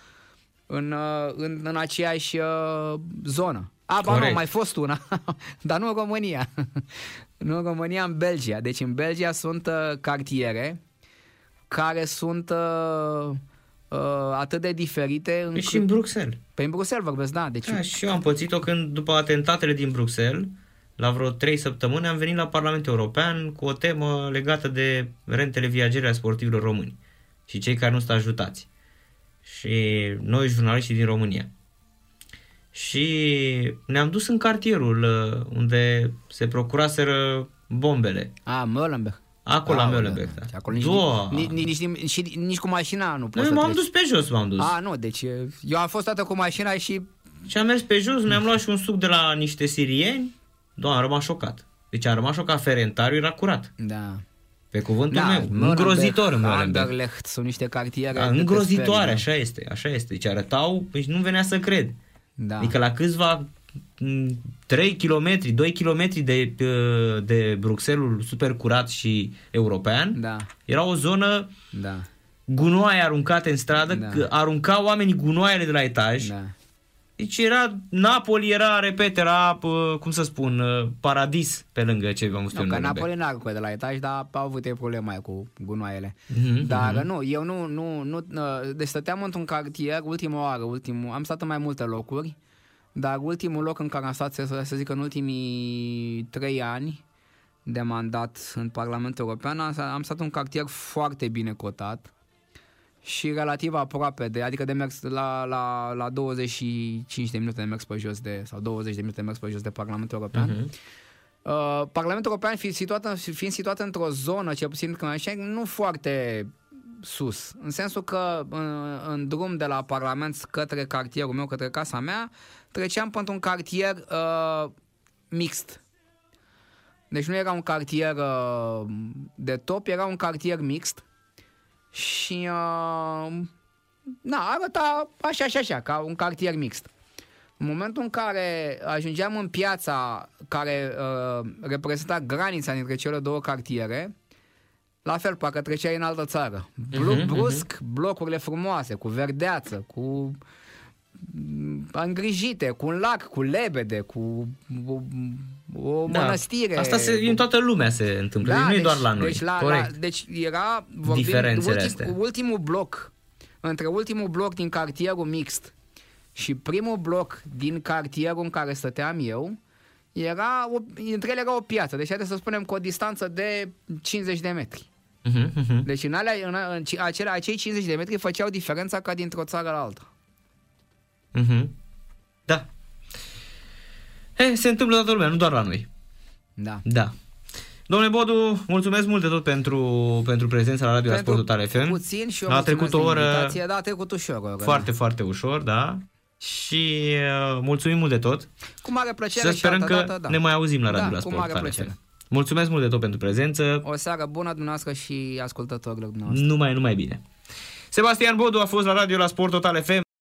Speaker 4: în, uh, în, în aceeași uh, zonă. A, ba nu,
Speaker 3: Corect.
Speaker 4: mai fost una, (laughs) dar nu în România. Nu în România, în Belgia. Deci în Belgia sunt uh, cartiere care sunt uh, uh, atât de diferite
Speaker 3: Păi
Speaker 4: încât...
Speaker 3: și în Bruxelles.
Speaker 4: Pe în Bruxelles vorbesc, da. Deci,
Speaker 3: Da, și eu am pățit-o când, după atentatele din Bruxelles, la vreo trei săptămâni, am venit la Parlamentul European cu o temă legată de rentele viagere a sportivilor români și cei care nu sunt ajutați. Și noi, jurnaliștii din România. Și ne-am dus în cartierul uh, unde se procuraseră bombele.
Speaker 4: a, Möllenberg.
Speaker 3: Acolo la
Speaker 4: Aoleu,
Speaker 3: Meulenberg, da.
Speaker 4: deci Acolo nici,
Speaker 3: Doa.
Speaker 4: nici, nici, nici, nici, nici cu mașina nu poți
Speaker 3: Noi
Speaker 4: să
Speaker 3: m-am
Speaker 4: treci.
Speaker 3: dus pe jos, m-am dus.
Speaker 4: A, nu, deci eu am fost toată cu mașina și
Speaker 3: Și am mers pe jos, mi-am luat și un suc de la niște sirieni. Doamne, am rămas șocat. Deci am rămas șocat, Ferentariu era curat.
Speaker 4: da.
Speaker 3: Pe cuvântul
Speaker 4: Da,
Speaker 3: meu.
Speaker 4: Nuremberg,
Speaker 3: Îngrozitor în Nuremberg.
Speaker 4: Anderlecht sunt niște cartiere
Speaker 3: Da,
Speaker 4: de te
Speaker 3: îngrozitoare,
Speaker 4: sperii,
Speaker 3: așa este, așa este. Deci arătau, deci nu venea să cred.
Speaker 4: Da.
Speaker 3: Adică la câțiva m, 3 km, 2 km de, uh, de Bruxelles super curat și european,
Speaker 4: Da,
Speaker 3: era o zonă
Speaker 4: da,
Speaker 3: gunoaie aruncate în stradă,
Speaker 4: Da.
Speaker 3: că aruncau oamenii gunoaiele de la etaj.
Speaker 4: da.
Speaker 3: Deci era, Napoli era, repet, era, pă, cum să spun, uh, paradis pe lângă ce v-am spus
Speaker 4: Nu,
Speaker 3: eu
Speaker 4: că
Speaker 3: în Nuremberg.
Speaker 4: Napoli n-a aruncat de la etaj, dar au avut ei probleme aia cu gunoaiele.
Speaker 3: Mhm,
Speaker 4: Dar
Speaker 3: mhm.
Speaker 4: nu, eu nu, nu, nu, uh, deci stăteam într-un cartier, ultima oară, ultimul, am stat în mai multe locuri, dar ultimul loc în care am stat, să, să zic, în ultimii trei ani de mandat în Parlamentul European, am, am stat în cartier foarte bine cotat și relativ aproape de, adică de mers la, la, la 25 de minute de mers pe jos de, sau 20 de minute de mers pe jos de Parlamentul European.
Speaker 3: Mhm.
Speaker 4: Uh, Parlamentul European fiind situat, fiind situat într-o zonă, cel puțin când așa, nu foarte sus. În sensul că în, în drum de la Parlament către cartierul meu, către casa mea, treceam pentru un cartier uh, mixt. Deci nu era un cartier uh, de top, era un cartier mixt și uh, na, arăta așa și așa, ca un cartier mixt. În momentul în care ajungeam în piața care uh, reprezenta granița dintre cele două cartiere, la fel, parcă treceai în altă țară. Blu-
Speaker 3: Mhm,
Speaker 4: brusc, blocurile frumoase, cu verdeață, cu mm, îngrijite, cu un lac, cu lebede, cu o, o
Speaker 3: Da.
Speaker 4: mănăstire.
Speaker 3: Asta se, în toată lumea se întâmplă, deci nu e doar la noi.
Speaker 4: Deci, la,
Speaker 3: Corect.
Speaker 4: La, deci era vorbim,
Speaker 3: Diferențele
Speaker 4: ultim,
Speaker 3: astea.
Speaker 4: ultimul bloc, între ultimul bloc din cartierul mixt și primul bloc din cartierul în care stăteam eu, era o, între ele era o piață, deci haideți să spunem cu o distanță de 50 de metri.
Speaker 3: Mhm, mhm.
Speaker 4: Deci în, alea, în, în acele, acei 50 de metri făceau diferența ca dintr-o țară la alta.
Speaker 3: Mhm. Da. He, se întâmplă toată lumea, nu doar la noi.
Speaker 4: Da.
Speaker 3: Da. Domnule Bodu, mulțumesc mult de tot pentru, pentru prezența la Radio la Sport Total FM.
Speaker 4: puțin și eu
Speaker 3: A
Speaker 4: mulțumesc
Speaker 3: trecut o
Speaker 4: de
Speaker 3: oră
Speaker 4: invitație. Da, a trecut ușor. o oră,
Speaker 3: foarte, foarte ușor, da. Și uh, mulțumim mult de tot.
Speaker 4: Da. Cu mare plăcere
Speaker 3: Să
Speaker 4: și
Speaker 3: sperăm
Speaker 4: altă
Speaker 3: că
Speaker 4: dată, da.
Speaker 3: ne mai auzim la Radio
Speaker 4: Da,
Speaker 3: la
Speaker 4: cu
Speaker 3: Sport
Speaker 4: mare
Speaker 3: Total
Speaker 4: plăcere.
Speaker 3: FM. Mulțumesc mult de tot pentru prezență.
Speaker 4: O seară bună dumneavoastră și ascultătorilor dumneavoastră.
Speaker 3: Numai, numai bine. Sebastian Bodu a fost la Radio la Sport Total FM.